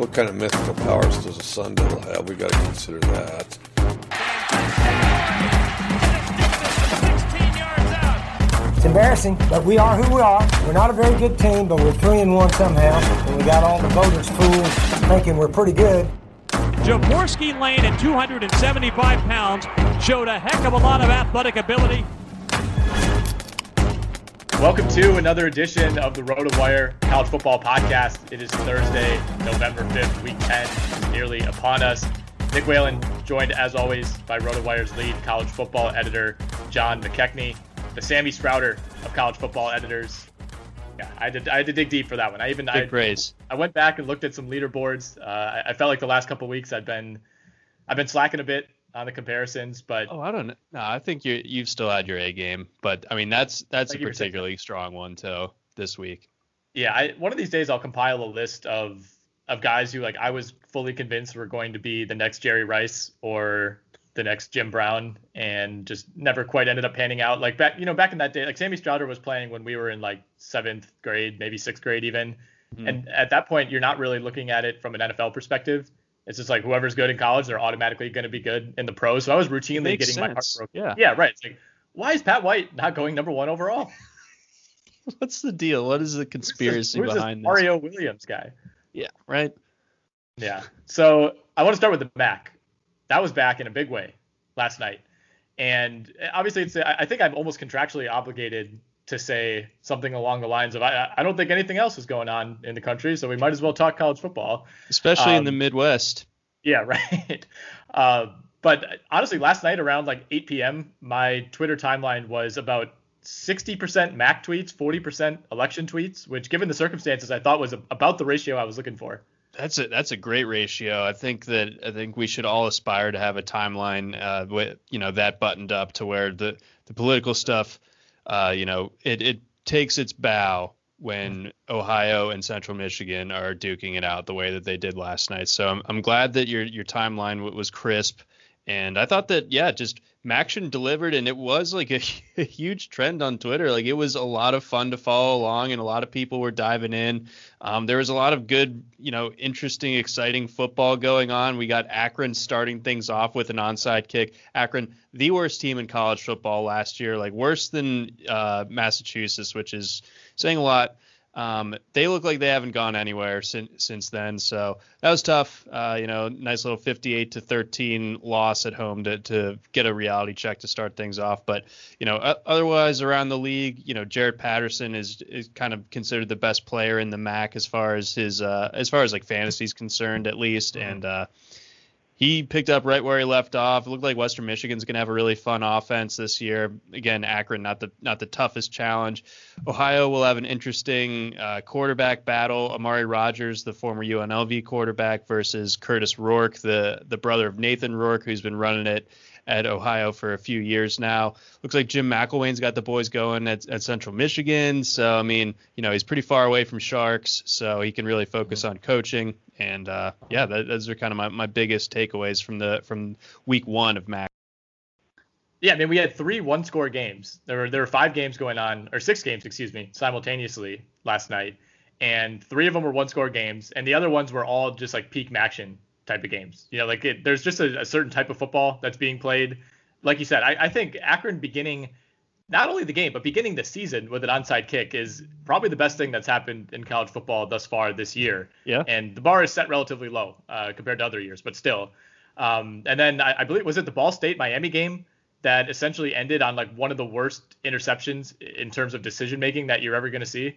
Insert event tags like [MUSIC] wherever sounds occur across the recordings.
What kind of mythical powers does a sun devil have? We got to consider that. 16 yards out. It's embarrassing, but we are who we are. We're not a very good team, but we're three and one somehow. And we got all the voters fooled, thinking we're pretty good. Jaworski Lane at 275 pounds showed a heck of a lot of athletic ability. Welcome to another edition of the RotoWire College Football Podcast. It is Thursday, November 5th, week 10 is nearly upon us. Nick Whalen joined, as always, by RotoWire's lead college football editor, John McKechnie, the Sammie Stroughter of college football editors. Yeah, I had to, I had to dig deep for that one. I even I, Big praise. I went back and looked at some leaderboards. Uh, I, I felt like the last couple weeks I've been I've been slacking a bit on the comparisons, but Oh, I don't know. No, I think you you've still had your A game, but I mean that's that's a you for saying particularly strong one too this week. yeah, I, one of these days I'll compile a list of of guys who like I was fully convinced were going to be the next Jerry Rice or the next Jim Brown, and just never quite ended up panning out. Like back, you know, back in that day, like Sammie Stroughter was playing when we were in like seventh grade, maybe sixth grade even, mm-hmm. and at that point you're not really looking at it from an NFL perspective. It's just like whoever's good in college, they're automatically going to be good in the pros. So I was routinely makes getting my heart sense. broken. Yeah. yeah, right. It's like, why is Pat White not going number one overall? [LAUGHS] What's the deal? What is the Who's this- conspiracy who's behind this? Mario Williams guy? Yeah, right. Yeah. So I want to start with the back. That was back in a big way last night, and eh, obviously, it's. I I think I'm almost contractually obligated to say something along the lines of I, I don't think anything else is going on in the country, so we might as well talk college football. Especially in the Um, Midwest. Yeah, [LAUGHS] right. Uh, but honestly, last night around like 8 p.m., my Twitter timeline was about 60% Mac tweets, 40% election tweets, which, given the circumstances, I thought was about the ratio I was looking for. That's a that's a great ratio. I think that I think we should all aspire to have a timeline uh, with you know that buttoned up to where the the political stuff, uh, you know, it it takes its bow when Ohio and Central Michigan are duking it out the way that they did last night. So I'm I'm glad that your your timeline was crisp, and I thought that yeah, just MACtion delivered, and it was like a, [LAUGHS] a, huge trend on Twitter. Like it was a lot of fun to follow along, and a lot of people were diving in. Um, there was a lot of good, you know, interesting, exciting football going on. We got Akron starting things off with an onside kick. Akron, the worst team in college football last year, like worse than uh, Massachusetts, which is saying a lot. Um, they look like they haven't gone anywhere since since then. So that was tough. Uh, you know, nice little 58 to 13 loss at home to to get a reality check to start things off. But you know, otherwise around the league, you know, Jaret Patterson is is kind of considered the best player in the MAC as far as his uh, as far as like fantasy is concerned, at least. Mm-hmm. And uh, he picked up right where he left off. It looked like Western Michigan's going to have a really fun offense this year. Again, Akron not the not the toughest challenge. Ohio will have an interesting uh, quarterback battle. Armani Rogers, the former UNLV quarterback, versus Curtis Rourke, the the brother of Nathan Rourke, who's been running it at Ohio for a few years now. Looks like Jim McElwain's got the boys going at, at Central Michigan. So I mean, you know, he's pretty far away from Sharks, so he can really focus on coaching. And uh, yeah, that, those are kind of my, my biggest takeaways from the from week one of Mac. Yeah, I mean, we had three one-score games. There were there were five games going on, or six games, excuse me, simultaneously last night, and three of them were one-score games, and the other ones were all just like peak action type of games. You know, like it, there's just a, a, certain type of football that's being played. Like you said, I, I think Akron beginning not only the game, but beginning the season with an onside kick is probably the best thing that's happened in college football thus far this year. Yeah. And the bar is set relatively low uh, compared to other years, but still. Um, and then I, I, believe was it the Ball State Miami game that essentially ended on like one of the worst interceptions in terms of decision making that you're ever going to see.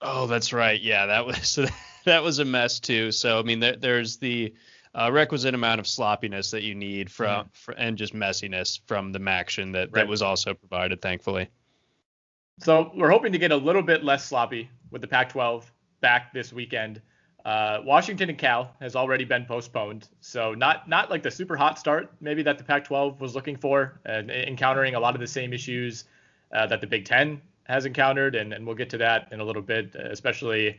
Oh, that's right. Yeah, that was so [LAUGHS] that was a mess too. So I mean, there, there's the uh, requisite amount of sloppiness that you need from mm. and just messiness from the MACtion that right. that was also provided, thankfully. So we're hoping to get a little bit less sloppy with the Pac-12 back this weekend. Uh, Washington and Cal has already been postponed, so not not like the super hot start maybe that the Pac-12 was looking for, and encountering a lot of the same issues uh, that the Big Ten has encountered, and, and we'll get to that in a little bit, especially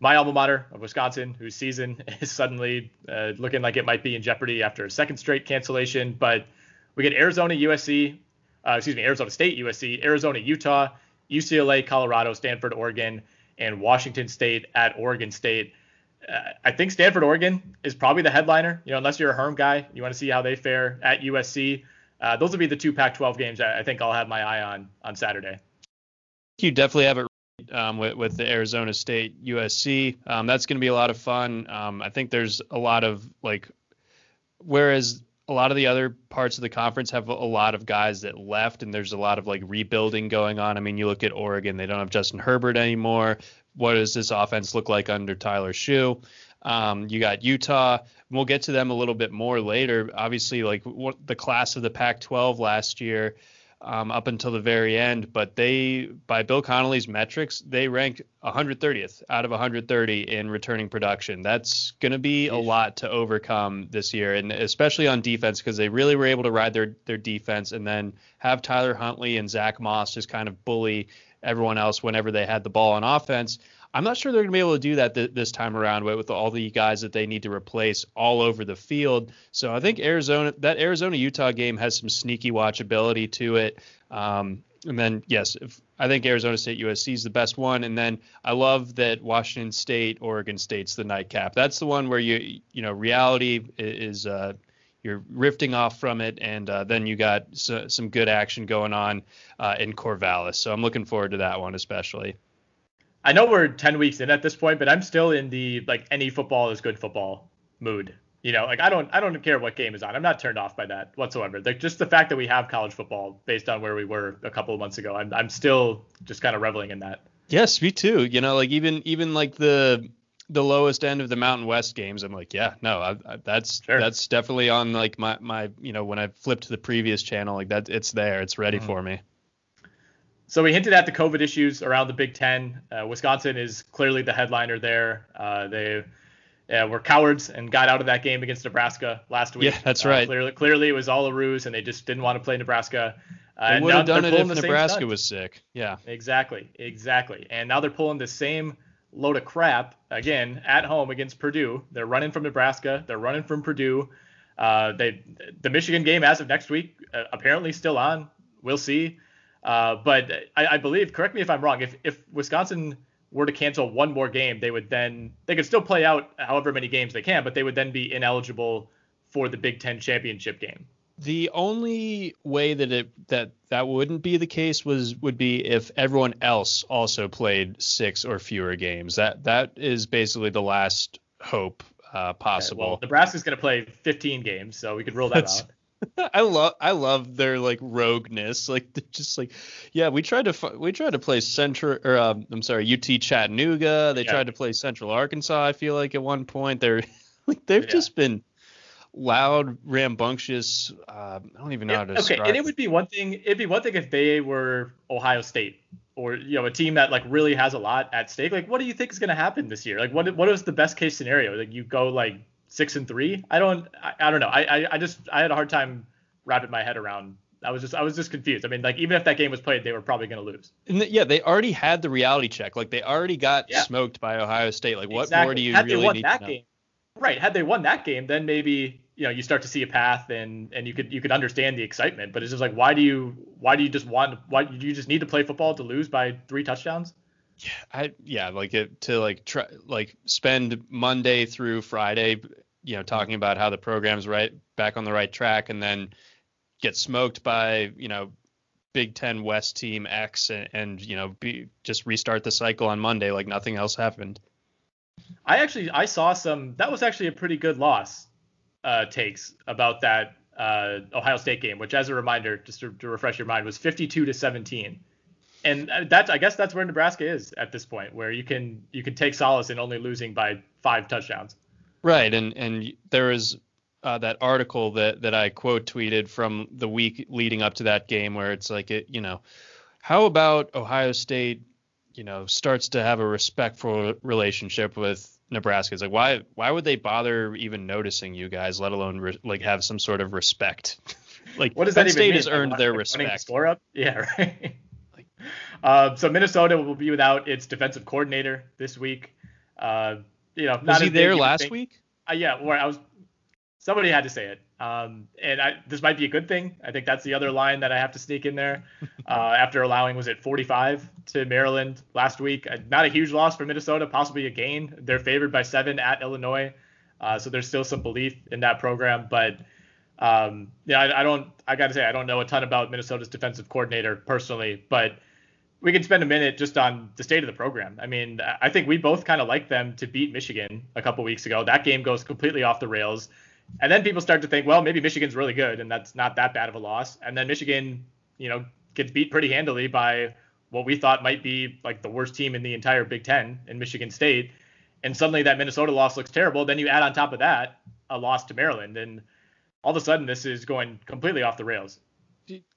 my alma mater of Wisconsin, whose season [LAUGHS] is suddenly uh, looking like it might be in jeopardy after a second straight cancellation. But we get Arizona, USC, uh, excuse me, Arizona State, USC, Arizona, Utah, UCLA, Colorado, Stanford, Oregon, and Washington State at Oregon State. Uh, I think Stanford, Oregon is probably the headliner. You know, unless you're a Herm guy, you want to see how they fare at USC. Uh, those will be the two Pac-12 games I think I'll have my eye on on Saturday. You definitely have it um, with, with the Arizona State USC. Um, that's going to be a lot of fun. Um, I think there's a lot of like, whereas a lot of the other parts of the conference have a lot of guys that left, and there's a lot of like rebuilding going on. I mean, you look at Oregon; they don't have Justin Herbert anymore. What does this offense look like under Tyler Shough? Um, you got Utah. We'll get to them a little bit more later. Obviously, like what, the class of the Pac-12 last year um, up until the very end. But they, by Bill Connelly's metrics, they ranked 130th out of 130 in returning production. That's going to be a lot to overcome this year, and especially on defense because they really were able to ride their their defense and then have Tyler Huntley and Zack Moss just kind of bully everyone else whenever they had the ball on offense. I'm not sure they're going to be able to do that th- this time around with, with all the guys that they need to replace all over the field. So I think Arizona, that Arizona Utah game has some sneaky watchability to it. Um, and then yes, if, I think Arizona State USC is the best one. And then I love that Washington State Oregon State's the nightcap. That's the one where you you know reality is. Uh, you're rifting off from it, and uh, then you got some good action going on uh, in Corvallis. So I'm looking forward to that one especially. I know we're 10 weeks in at this point, but I'm still in the like any football is good football mood. You know, like I don't I don't care what game is on. I'm not turned off by that whatsoever. Like just the fact that we have college football based on where we were a couple of months ago, I'm I'm still just kind of reveling in that. Yes, me too. You know, like even even like the the lowest end of the Mountain West games, I'm like, yeah, no, I, I, that's sure. that's definitely on like my my you know when I flipped to the previous channel, like that it's there, it's ready mm-hmm. for me. So we hinted at the COVID issues around the Big Ten. Uh, Wisconsin is clearly the headliner there. Uh, they uh, were cowards and got out of that game against Nebraska last week. Yeah, that's right. Clearly, clearly it was all a ruse, and they just didn't want to play Nebraska. Uh, they would have done it if Nebraska was sick. Yeah. Exactly, exactly. And now they're pulling the same load of crap again at home against Purdue. They're running from Nebraska. They're running from Purdue. Uh, they the Michigan game as of next week uh, apparently still on. We'll see. Uh, but I, I, believe, correct me if I'm wrong. If if Wisconsin were to cancel one more game, they would then they could still play out however many games they can, but they would then be ineligible for the Big Ten championship game. The only way that it that that wouldn't be the case was would be if everyone else also played six or fewer games. That that is basically the last hope uh, possible. Okay, well, Nebraska's going to play 15 games, so we could rule that That's, out. [LAUGHS] I love I love their like rogueness, like they're just like yeah, we tried to we tried to play Central or um, I'm sorry UT Chattanooga. They yeah. tried to play Central Arkansas. I feel like at one point they're [LAUGHS] like they've yeah. just been loud, rambunctious. Uh, I don't even know how to describe. Okay, and it would be one thing. It'd be one thing if they were Ohio State or you know a team that like really has a lot at stake. Like, what do you think is going to happen this year? Like, what what is the best case scenario? Like, you go like six and three? I don't I, I don't know. I, I I just I had a hard time wrapping my head around. I was just I was just confused. I mean, like even if that game was played, they were probably going to lose. And the, yeah, they already had the reality check. Like they already got yeah. smoked by Ohio State. Like what exactly. more do you had really need to know? Game, right? Had they won that game, then maybe you know you start to see a path and and you could you could understand the excitement but it's just like why do you why do you just want why do you just need to play football to lose by three touchdowns yeah i yeah like it to like try like spend monday through friday you know talking about how the program's right back on the right track and then get smoked by you know big 10 west team x and, and you know be just restart the cycle on monday like nothing else happened i actually i saw some that was actually a pretty good loss uh, takes about that uh, Ohio State game, which, as a reminder, just to, to, refresh your mind, was 52 to 17. And that's, I guess, that's where Nebraska is at this point, where you can you can take solace in only losing by five touchdowns. Right, and and there was uh, that article that that I quote tweeted from the week leading up to that game, where it's like it, you know, how about Ohio State, you know, starts to have a respectful relationship with Nebraska. It's like why why would they bother even noticing you guys, let alone re- like have some sort of respect? [LAUGHS] like what does Penn that State mean? has earned their respect. The score up, yeah, [LAUGHS] right. uh, so Minnesota will be without its defensive coordinator this week. Uh, you know, was he there last week? Uh, yeah, where I was. Somebody had to say it. Um, and I, this might be a good thing. I think that's the other line that I have to sneak in there. [LAUGHS] Uh, after allowing was it 45 to Maryland last week. Uh, not a huge loss for Minnesota, possibly a gain. They're favored by seven at Illinois, uh, so there's still some belief in that program. But um, yeah, I, I don't. I got to say I don't know a ton about Minnesota's defensive coordinator personally, but we can spend a minute just on the state of the program. I mean, I think we both kind of like them to beat Michigan a couple weeks ago. That game goes completely off the rails. And then people start to think, well, maybe Michigan's really good, and that's not that bad of a loss. And then Michigan, you know, gets beat pretty handily by what we thought might be like the worst team in the entire Big Ten in Michigan State. And suddenly that Minnesota loss looks terrible. Then you add on top of that a loss to Maryland, and all of a sudden this is going completely off the rails.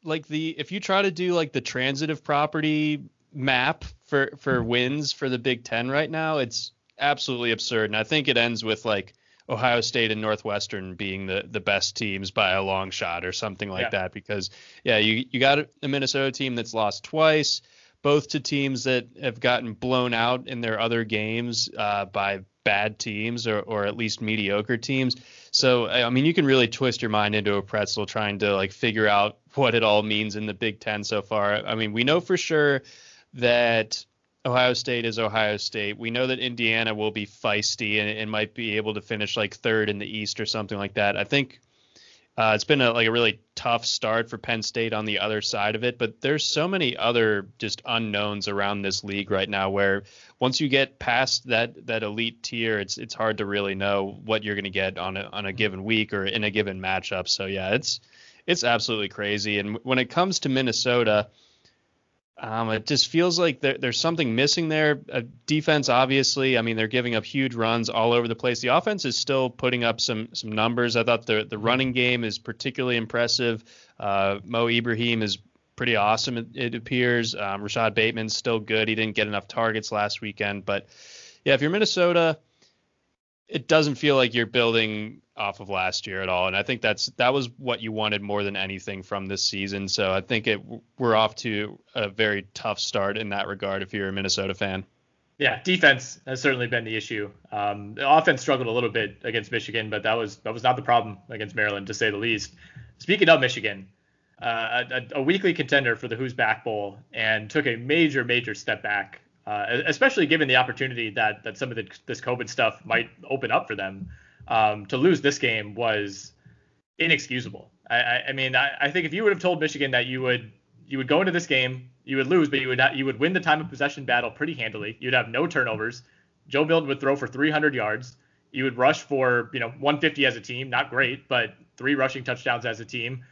Like the if you try to do like the transitive property map for for wins for the Big Ten right now, it's absolutely absurd. And I think it ends with like Ohio State and Northwestern being the the best teams by a long shot or something like yeah. that because yeah you you got a Minnesota team that's lost twice both to teams that have gotten blown out in their other games uh, by bad teams or, or at least mediocre teams. So I mean, you can really twist your mind into a pretzel trying to like figure out what it all means in the Big Ten so far. I mean, we know for sure that Ohio State is Ohio State. We know that Indiana will be feisty and, and might be able to finish like third in the East or something like that. I think uh, it's been a, like a really tough start for Penn State on the other side of it, but there's so many other just unknowns around this league right now where once you get past that that elite tier, it's it's hard to really know what you're going to get on a on a given week or in a given matchup. So yeah, it's it's absolutely crazy. And when it comes to Minnesota, um, it just feels like there, there's something missing there. Uh, defense, obviously, I mean, they're giving up huge runs all over the place. The offense is still putting up some some numbers. I thought the the running game is particularly impressive. Uh, Mo Ibrahim is pretty awesome. It, it appears. Um, Rashod Bateman's still good. He didn't get enough targets last weekend, but yeah, if you're Minnesota, it doesn't feel like you're building off of last year at all. And I think that's that was what you wanted more than anything from this season. So I think it we're off to a very tough start in that regard if you're a Minnesota fan. Yeah, defense has certainly been the issue. Um, the offense struggled a little bit against Michigan, but that was that was not the problem against Maryland, to say the least. Speaking of Michigan, uh, a, a, weekly contender for the Who's Back Bowl, and took a major, major step back, uh, especially given the opportunity that that some of the, this COVID stuff might open up for them. Um, to lose this game was inexcusable. I, I, I mean, I, I think if you would have told Michigan that you would you would go into this game, you would lose, but you would not, you would win the time of possession battle pretty handily. You'd have no turnovers. Joe Milton would throw for 300 yards. You would rush for you know 150 as a team, not great, but three rushing touchdowns as a team.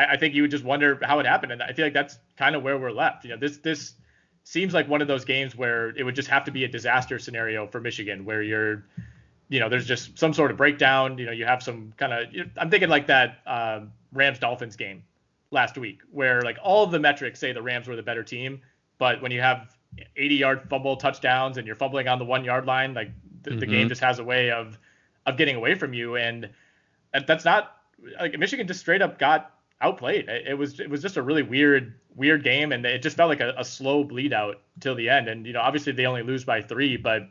I, I think you would just wonder how it happened, and I feel like that's kind of where we're left. You know, this this seems like one of those games where it would just have to be a disaster scenario for Michigan, where you're you know, there's just some sort of breakdown. You know, you have some kind of. I'm thinking like that uh, Rams Dolphins game last week, where like all of the metrics say the Rams were the better team, but when you have 80 yard fumble touchdowns and you're fumbling on the one yard line, like the, mm-hmm. the game just has a way of of getting away from you, and that's not like Michigan just straight up got outplayed. It, was it was just a really weird weird game, and it just felt like a, a slow bleed out till the end. And you know, obviously they only lose by three, but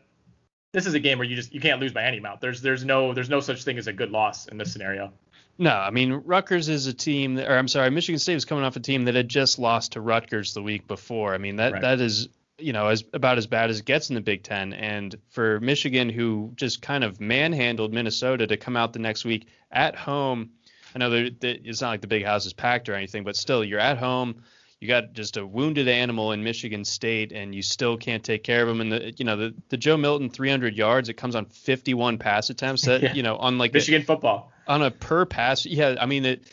this is a game where you just you can't lose by any amount. There's there's no there's no such thing as a good loss in this scenario. No, I mean Rutgers is a team, that, or I'm sorry, Michigan State was coming off a team that had just lost to Rutgers the week before. I mean that right. that is you know as about as bad as it gets in the Big Ten. And for Michigan, who just kind of manhandled Minnesota to come out the next week at home. I know that it's not like the big house is packed or anything, but still you're at home. You got just a wounded animal in Michigan State, and you still can't take care of him. And the you know the, the Joe Milton 300 yards, it comes on 51 pass attempts. That [LAUGHS] yeah. you know on like Michigan football on a per pass. Yeah, I mean it,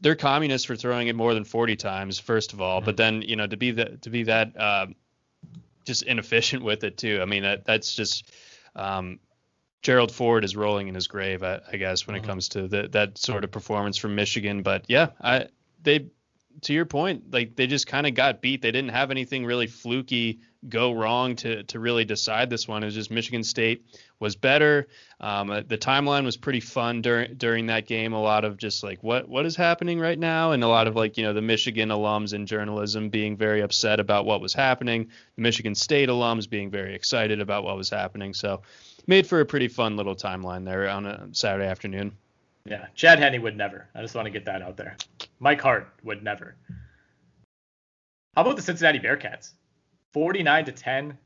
they're communists for throwing it more than 40 times, first of all. Mm-hmm. But then you know to be that to be that uh, just inefficient with it too. I mean that that's just um, Gerald Ford is rolling in his grave, I, I guess, when mm-hmm. it comes to the, that sort of performance from Michigan. But yeah, I they to your point, like they just kind of got beat. They didn't have anything really fluky go wrong to to really decide this one. It was just Michigan State was better. Um, uh, the timeline was pretty fun during during that game. A lot of just like what what is happening right now, and a lot of like you know the Michigan alums in journalism being very upset about what was happening. The Michigan State alums being very excited about what was happening. So made for a pretty fun little timeline there on a Saturday afternoon. Yeah, Chad Henne would never. I just want to get that out there. Mike Hart would never. How about the Cincinnati Bearcats? 49 to 10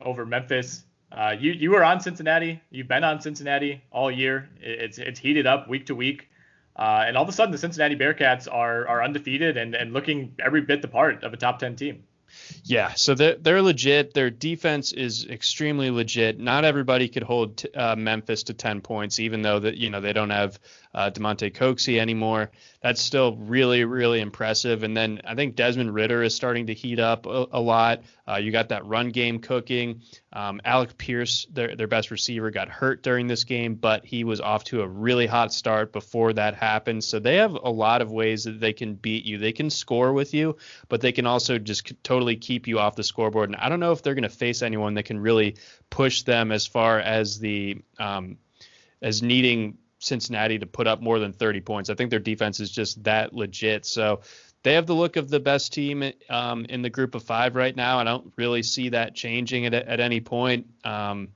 over Memphis. Uh, you you were on Cincinnati. You've been on Cincinnati all year. It's it's heated up week to week. Uh, and all of a sudden, the Cincinnati Bearcats are are undefeated and, and looking every bit the part of a top 10 team. Yeah, so they're, they're legit. Their defense is extremely legit. Not everybody could hold uh, Memphis to 10 points, even though that you know they don't have uh, Damonte Coxie anymore. That's still really, really impressive. And then I think Desmond Ridder is starting to heat up a, a lot. Uh, you got that run game cooking. Um, Alec Pierce, their, their best receiver, got hurt during this game, but he was off to a really hot start before that happened. So they have a lot of ways that they can beat you. They can score with you, but they can also just totally keep you off the scoreboard. And I don't know if they're going to face anyone that can really push them as far as the um, as needing Cincinnati to put up more than 30 points. I think their defense is just that legit. So they have the look of the best team um, in the group of five right now. I don't really see that changing at, at any point. Um,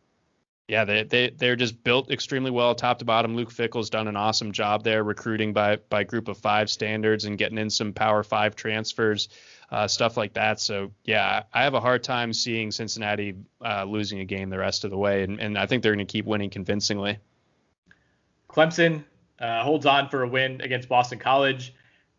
yeah, they, they, they're just built extremely well top to bottom. Luke Fickell's done an awesome job there recruiting by, by group of five standards and getting in some power five transfers, uh, stuff like that. So, yeah, I have a hard time seeing Cincinnati uh, losing a game the rest of the way. And, and I think they're going to keep winning convincingly. Clemson uh, holds on for a win against Boston College.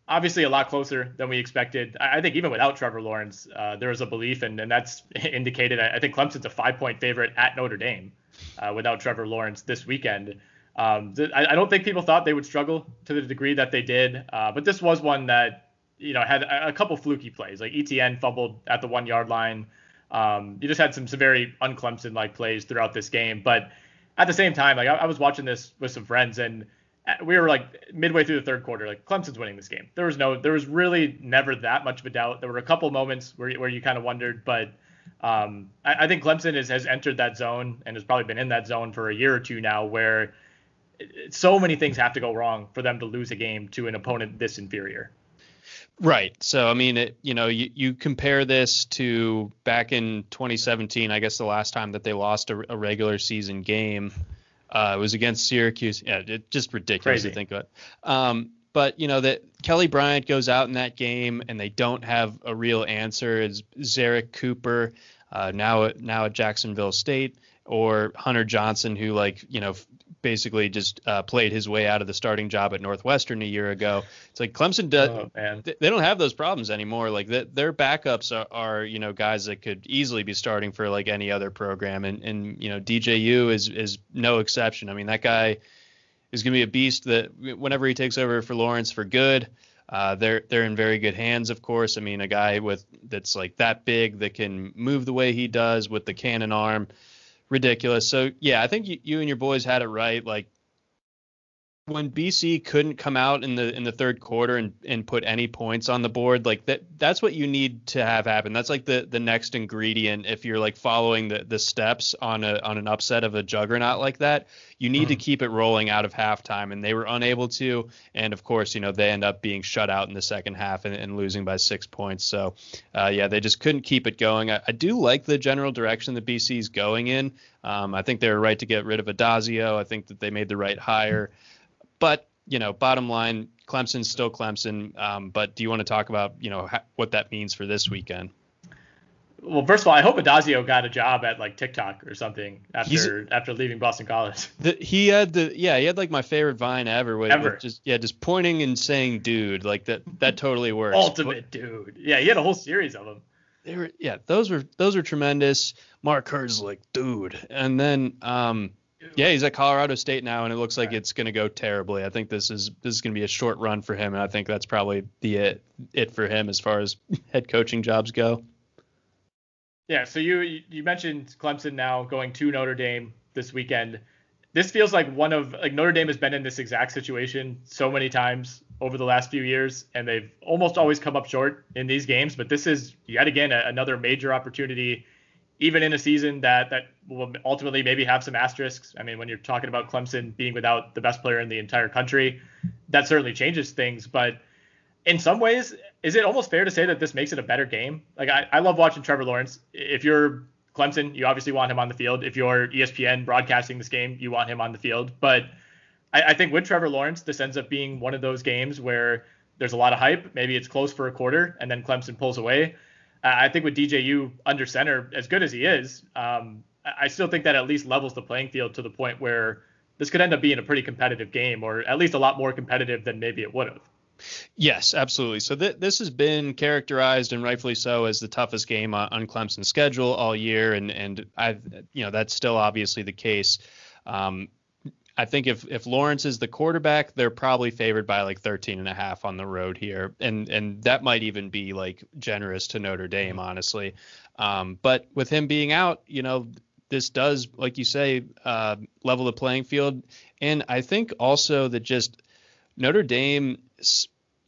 Obviously, a lot closer than we expected. I think even without Trevor Lawrence, uh, there was a belief, and, and that's [LAUGHS] indicated. I think Clemson's a five point favorite at Notre Dame uh, without Trevor Lawrence this weekend. Um, I, I, don't think people thought they would struggle to the degree that they did, uh, but this was one that you know had a, a couple fluky plays. Like Etienne fumbled at the one yard line. Um, you just had some, some very unclemson like plays throughout this game, but at the same time, like I, I was watching this with some friends and we were like midway through the third quarter, like Clemson's winning this game. There was no, there was really never that much of a doubt. There were a couple moments where where you kind of wondered, but um, I, I, think Clemson is, has entered that zone and has probably been in that zone for a year or two now, where so many things have to go wrong for them to lose a game to an opponent this inferior. Right. So I mean, it, you know, you, you compare this to back in 2017. I guess the last time that they lost a, a regular season game uh, was against Syracuse. Yeah, it, just ridiculous Crazy. to think about. Um, but you know that Kelly Bryant goes out in that game and they don't have a real answer. Is Zerrick Cooper uh, now now at Jacksonville State or Hunter Johnson, who like you know basically just uh, played his way out of the starting job at Northwestern a year ago. It's like Clemson does. Oh, They don't have those problems anymore. Like th- their backups are, are, you know, guys that could easily be starting for like any other program, and and you know DJU is is no exception. I mean that guy is going to be a beast. That whenever he takes over for Lawrence for good, uh, they're they're in very good hands. Of course, I mean a guy with that's like that big that can move the way he does with the cannon arm ridiculous. So yeah, I think you, you and your boys had it right. Like when BC couldn't come out in the in the third quarter and, and put any points on the board, like that that's what you need to have happen. That's like the the next ingredient if you're like following the the steps on a on an upset of a juggernaut like that. You need to keep it rolling out of halftime, and they were unable to. And of course, you know they end up being shut out in the second half and, and losing by six points. So uh, yeah, they just couldn't keep it going. I, I do like the general direction that BC is going in. Um, I think they were right to get rid of Addazio. I think that they made the right hire. But you know, bottom line, Clemson's still Clemson. Um, but do you want to talk about you know ha- what that means for this weekend? Well, first of all, I hope Addazio got a job at like TikTok or something He's- after after leaving Boston College. [LAUGHS] The, he had the yeah he had like my favorite vine ever with, Ever. with just yeah just pointing and saying dude like that that totally works. [LAUGHS] Ultimate dude. Yeah, he had a whole series of them. they were yeah those were those were tremendous. Mark Hurd's like dude, and then um yeah he's at Colorado State now, and it looks like it's gonna go terribly. I think this is this is gonna be a short run for him, and I think that's probably the it it for him as far as [LAUGHS] head coaching jobs go. Yeah, so you you mentioned Clemson now going to Notre Dame this weekend. This feels like one of like Notre Dame has been in this exact situation so many times over the last few years, and they've almost always come up short in these games. But this is yet again a, another major opportunity, even in a season that that will ultimately maybe have some asterisks. I mean, when you're talking about Clemson being without the best player in the entire country, that certainly changes things. But in some ways, is it almost fair to say that this makes it a better game? Like I, I love watching Trevor Lawrence. If you're Clemson, you obviously want him on the field. If you're ESPN broadcasting this game, you want him on the field. But I, I think with Trevor Lawrence, this ends up being one of those games where there's a lot of hype. Maybe it's close for a quarter, and then Clemson pulls away. I think with DJU under center, as good as he is, um, I I still think that at least levels the playing field to the point where this could end up being a pretty competitive game, or at least a lot more competitive than maybe it would have. Yes, absolutely. So th- this has been characterized and rightfully so as the toughest game on, on Clemson's schedule all year, and and I, you know, that's still obviously the case. Um, I think if if Lawrence is the quarterback, they're probably favored by like 13 and a half on the road here, and and that might even be like generous to Notre Dame, honestly. Um, but with him being out, you know, this does, like you say, uh, level the playing field, and I think also that just Notre Dame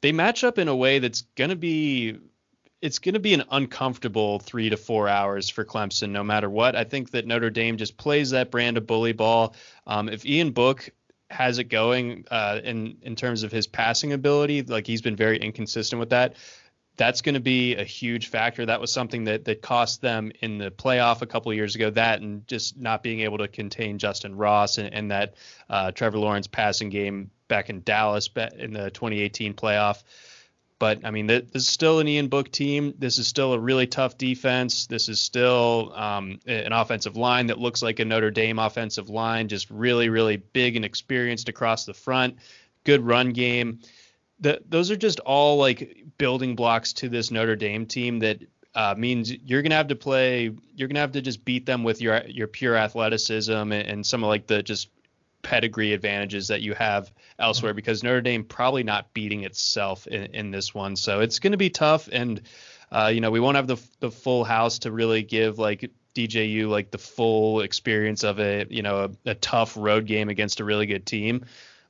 they match up in a way that's going to be it's going to be an uncomfortable 3 to 4 hours for Clemson no matter what. I think that Notre Dame just plays that brand of bully ball. Um, if Ian Book has it going uh, in in terms of his passing ability, like he's been very inconsistent with that. That's going to be a huge factor. That was something that that cost them in the playoff a couple years ago. That and just not being able to contain Justyn Ross and, and that uh, Trevor Lawrence passing game back in Dallas in the 2018 playoff. But I mean, th- this is still an Ian Book team. This is still a really tough defense. This is still um, an offensive line that looks like a Notre Dame offensive line, just really, really big and experienced across the front. Good run game. The, those are just all like building blocks to this Notre Dame team that uh, means you're gonna have to play. You're gonna have to just beat them with your your pure athleticism and, and some of like the just pedigree advantages that you have elsewhere because Notre Dame probably not beating itself in, in this one. So it's going to be tough. And, uh, you know, we won't have the, the full house to really give like DJU like the full experience of a, you know, a, a tough road game against a really good team.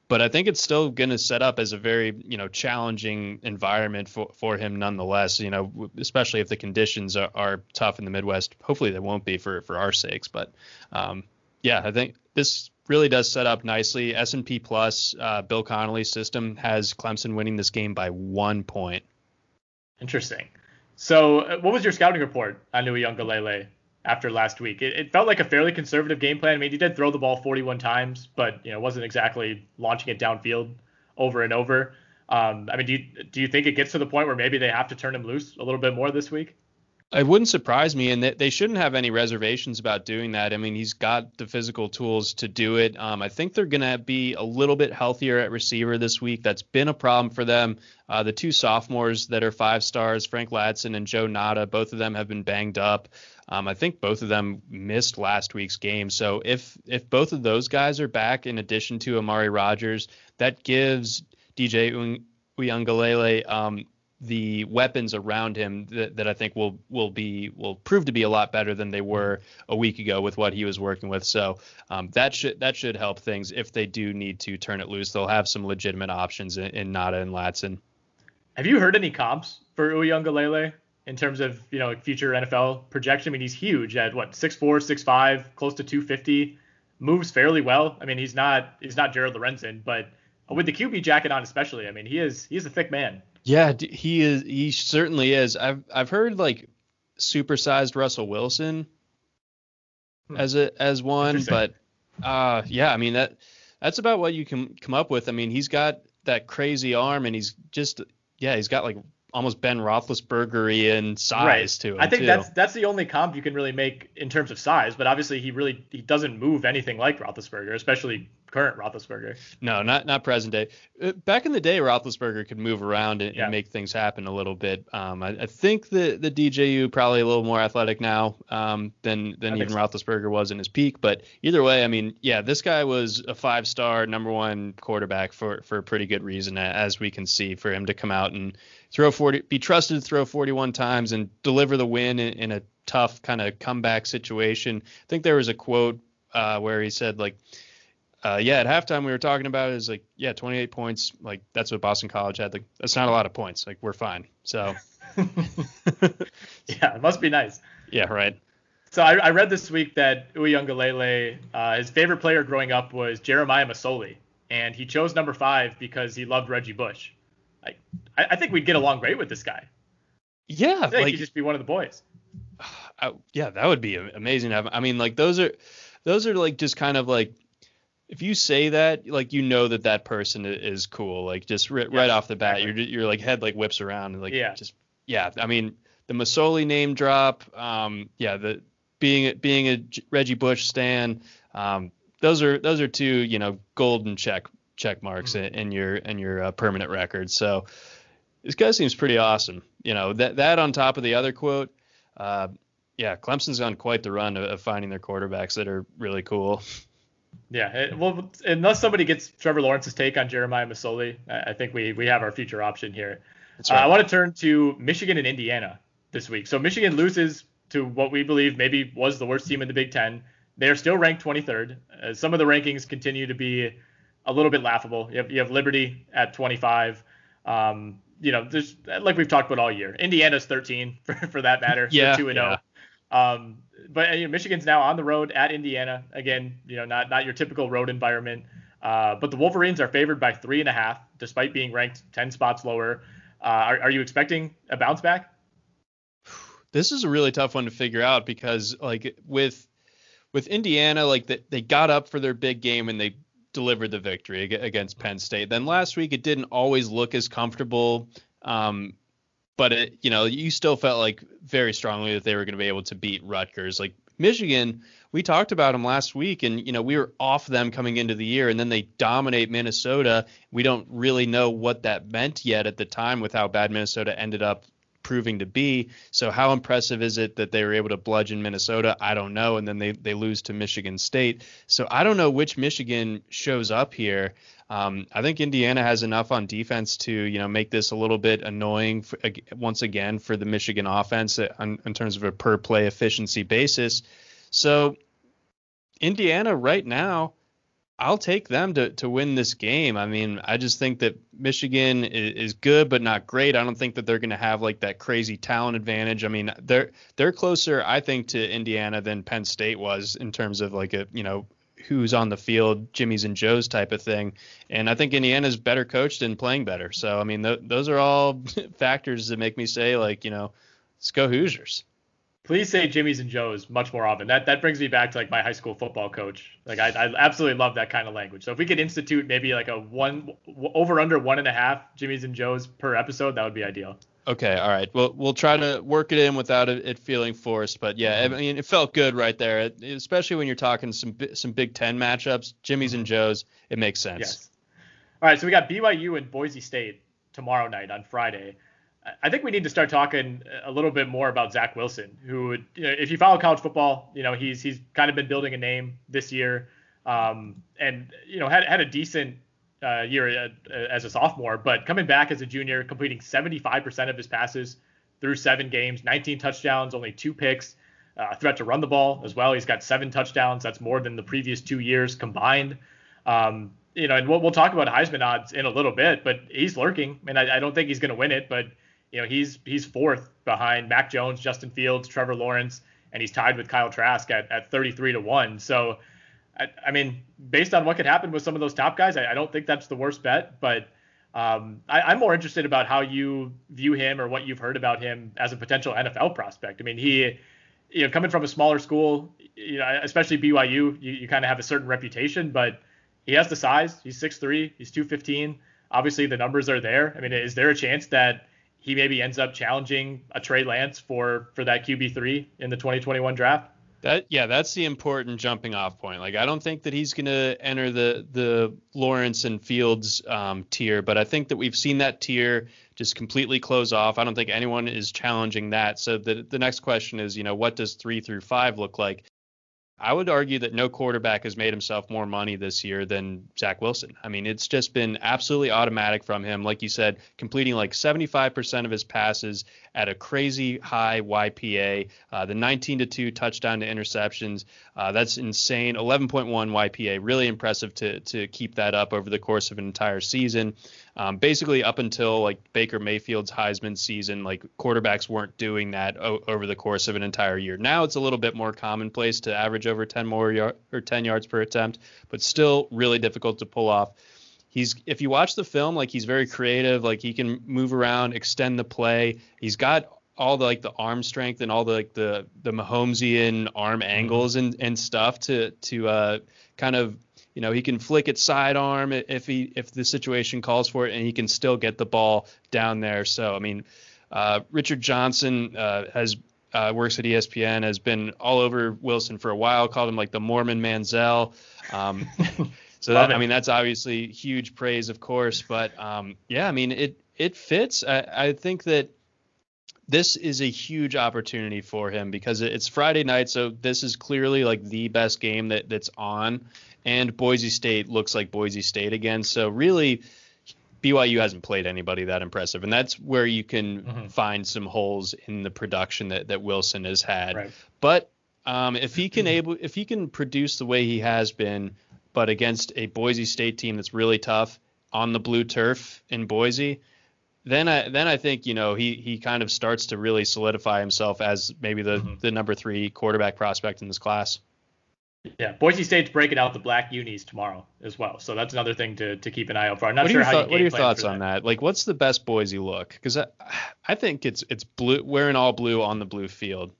But I think it's still going to set up as a very, you know, challenging environment for, for him nonetheless, you know, especially if the conditions are, are tough in the Midwest. Hopefully they won't be for, for our sakes. But, um, yeah, I think this really does set up nicely. S&P Plus, uh, Bill Connelly's system has Clemson winning this game by one point. Interesting. So, uh, what was your scouting report on Uiagalelei after last week? It, it, felt like a fairly conservative game plan. I mean, he did throw the ball 41 times, but you know, wasn't exactly launching it downfield over and over. Um, I mean, do you do you think it gets to the point where maybe they have to turn him loose a little bit more this week? It wouldn't surprise me, and they shouldn't have any reservations about doing that. I mean, he's got the physical tools to do it. Um, I think they're going to be a little bit healthier at receiver this week. That's been a problem for them. Uh, the two sophomores that are five stars, Frank Ladson and Joe Ngata, both of them have been banged up. Um, I think both of them missed last week's game. So if if both of those guys are back, in addition to Amari Rodgers, that gives DJ Uiagalelei um, the weapons around him that, that I think will will be will prove to be a lot better than they were a week ago with what he was working with. So um, that should that should help things if they do need to turn it loose. They'll have some legitimate options in, in Ngata and Ladson. Have you heard any comps for Uiagalelei in terms of you know future NFL projection? I mean, he's huge at what six four, six five, close to 250, moves fairly well. I mean, he's not he's not Jared Lorenzen, but with the QB jacket on especially, I mean, he is he's a thick man. Yeah, he is. He certainly is. I've I've heard like supersized Russell Wilson hmm. as a as one, but uh yeah, I mean that that's about what you can come up with. I mean, he's got that crazy arm, and he's just yeah, he's got like almost Ben Roethlisberger in size right. to him. I think too. that's that's the only comp you can really make in terms of size. But obviously, he really he doesn't move anything like Roethlisberger, especially current Roethlisberger. No, not not present day. Uh, back in the day, Roethlisberger could move around and, yeah. and make things happen a little bit. Um, I, I, think the the DJU probably a little more athletic now um, than than I even so. Roethlisberger was in his peak. But either way, I mean, yeah, this guy was a five star number one quarterback for for a pretty good reason, as we can see, for him to come out and throw 40, be trusted to throw 41 times and deliver the win in, in a tough kind of comeback situation. I think there was a quote uh, where he said like uh, yeah, at halftime we were talking about is like, yeah, 28 points. Like that's what Boston College had. Like that's not a lot of points. Like we're fine. So. [LAUGHS] [LAUGHS] yeah, it must be nice. Yeah, right. So I, I read this week that Uiagalelei, uh, his favorite player growing up was Jeremiah Masoli, and he chose number five because he loved Reggie Bush. I, I think we'd get along great with this guy. Yeah, I like he'd just be one of the boys. [SIGHS] I, yeah, that would be amazing. I mean, like those are those are like just kind of like if you say that, like you know that that person is cool, like just ri- yeah, right off the bat, exactly. you're you're like head like whips around and like yeah. just yeah. I mean the Masoli name drop, um, yeah, the being being a Reggie Bush stan, um, those are those are two you know golden check check marks mm-hmm. in, in, your in your uh, permanent record. So this guy seems pretty awesome. You know that that on top of the other quote. Uh, yeah, Clemson's on quite the run of, of finding their quarterbacks that are really cool. Yeah, it, well, unless somebody gets Trevor Lawrence's take on Jeremiah Masoli, I, I think we we have our future option here. Right. Uh, I want to turn to Michigan and Indiana this week. So Michigan loses to what we believe maybe was the worst team in the Big Ten. They're still ranked 23rd. Uh, some of the rankings continue to be a little bit laughable. You have, you have Liberty at 25. Um, you know, there's like we've talked about all year. Indiana's 13 [LAUGHS] for, for that matter. yeah. Two and 0. Um, but you know, Michigan's now on the road at Indiana again. You know, not not your typical road environment. Uh, but the Wolverines are favored by three and a half, despite being ranked ten spots lower. Uh, are, are you expecting a bounce back? This is a really tough one to figure out because like with with Indiana, like the, they got up for their big game and they delivered the victory against Penn State. Then last week it didn't always look as comfortable. Um, but it, you know, you still felt like very strongly that they were going to be able to beat Rutgers. Like Michigan, we talked about them last week, and you know we were off them coming into the year, and then they dominate Minnesota. We don't really know what that meant yet at the time with how bad Minnesota ended up proving to be. So how impressive is it that they were able to bludgeon Minnesota? I don't know, and then they they lose to Michigan State. So I don't know which Michigan shows up here. Um, I think Indiana has enough on defense to you know make this a little bit annoying for, once again for the Michigan offense in, in terms of a per play efficiency basis. So Indiana right now, I'll take them to, to win this game. I mean, I just think that Michigan is, is good, but not great. I don't think that they're going to have like that crazy talent advantage. I mean, they're they're closer, I think, to Indiana than Penn State was in terms of like a you know who's on the field, Jimmy's and Joe's type of thing. And I think Indiana's better coached and playing better. So I mean, th- those are all [LAUGHS] factors that make me say like, you know, let's go Hoosiers. Please say Jimmy's and Joe's much more often. That that brings me back to like my high school football coach. Like I, I absolutely love that kind of language. So if we could institute maybe like a one over under one and a half Jimmy's and Joe's per episode, that would be ideal. Okay, all right. Well, we'll try to work it in without it, feeling forced. But yeah, I mean, it felt good right there, especially when you're talking some some Big Ten matchups, Jimmy's and Joe's. It makes sense. Yes. All right, so we got BYU and Boise State tomorrow night on Friday. I think we need to start talking a little bit more about Zach Wilson, who, you know, if you follow college football, you know he's he's kind of been building a name this year, um, and you know had had a decent uh, year uh, as a sophomore, but coming back as a junior, completing 75% of his passes through seven games, 19 touchdowns, only two picks, uh, threat to run the ball as well. He's got seven touchdowns. That's more than the previous two years combined. Um, you know, and we'll, we'll talk about Heisman odds in a little bit, but he's lurking. Mean, I, I don't think he's going to win it, but you know, he's he's fourth behind Mac Jones, Justin Fields, Trevor Lawrence, and he's tied with Kyle Trask at, at 33 to one. So, I, I mean, based on what could happen with some of those top guys, I, I don't think that's the worst bet. But um, I, am more interested about how you view him or what you've heard about him as a potential NFL prospect. I mean, he, you know, coming from a smaller school, you know, especially BYU, you, you kind of have a certain reputation, but he has the size. He's 6'3", he's 215. Obviously, the numbers are there. I mean, is there a chance that he maybe ends up challenging a Trey Lance for for that QB three in the 2021 draft. That yeah, that's the important jumping off point. Like I don't think that he's going to enter the the Lawrence and Fields um, tier, but I think that we've seen that tier just completely close off. I don't think anyone is challenging that. So the the next question is, you know, what does three through five look like? I would argue that no quarterback has made himself more money this year than Zach Wilson. I mean, it's just been absolutely automatic from him. Like you said, completing like 75% of his passes at a crazy high YPA. Uh, the 19 to 2 touchdown to interceptions. Uh, that's insane. 11.1 YPA. Really impressive to to keep that up over the course of an entire season. Um, basically, up until like Baker Mayfield's Heisman season, like quarterbacks weren't doing that o- over the course of an entire year. Now it's a little bit more commonplace to average over 10 more yard, or 10 yards per attempt, but still really difficult to pull off. He's if you watch the film, like he's very creative, like he can move around, extend the play. He's got all the like the arm strength and all the like the the Mahomesian arm mm-hmm. angles and and stuff to to uh, kind of you know he can flick it sidearm if he if the situation calls for it, and he can still get the ball down there. So I mean, uh, Richard Johnson uh, has uh, works at ESPN has been all over Wilson for a while. Called him like the Mormon Manziel. Um, [LAUGHS] so that, I mean that's obviously huge praise, of course. But um, yeah, I mean it it fits. I, I think that this is a huge opportunity for him because it's Friday night, so this is clearly like the best game that that's on and Boise State looks like Boise State again. So really, BYU hasn't played anybody that impressive, and that's where you can mm-hmm. find some holes in the production that, that Wilson has had. Right. But um, if he can able if he can produce the way he has been, but against a Boise State team that's really tough on the blue turf in Boise, then I then I think you know he he kind of starts to really solidify himself as maybe the mm-hmm. the number three quarterback prospect in this class. Yeah, Boise State's breaking out the black unis tomorrow as well, so that's another thing to, to keep an eye out for. I'm not what sure how. Th- what are your thoughts on that? Like, what's the best Boise look? Because I, I think it's it's blue, wearing all blue on the blue field.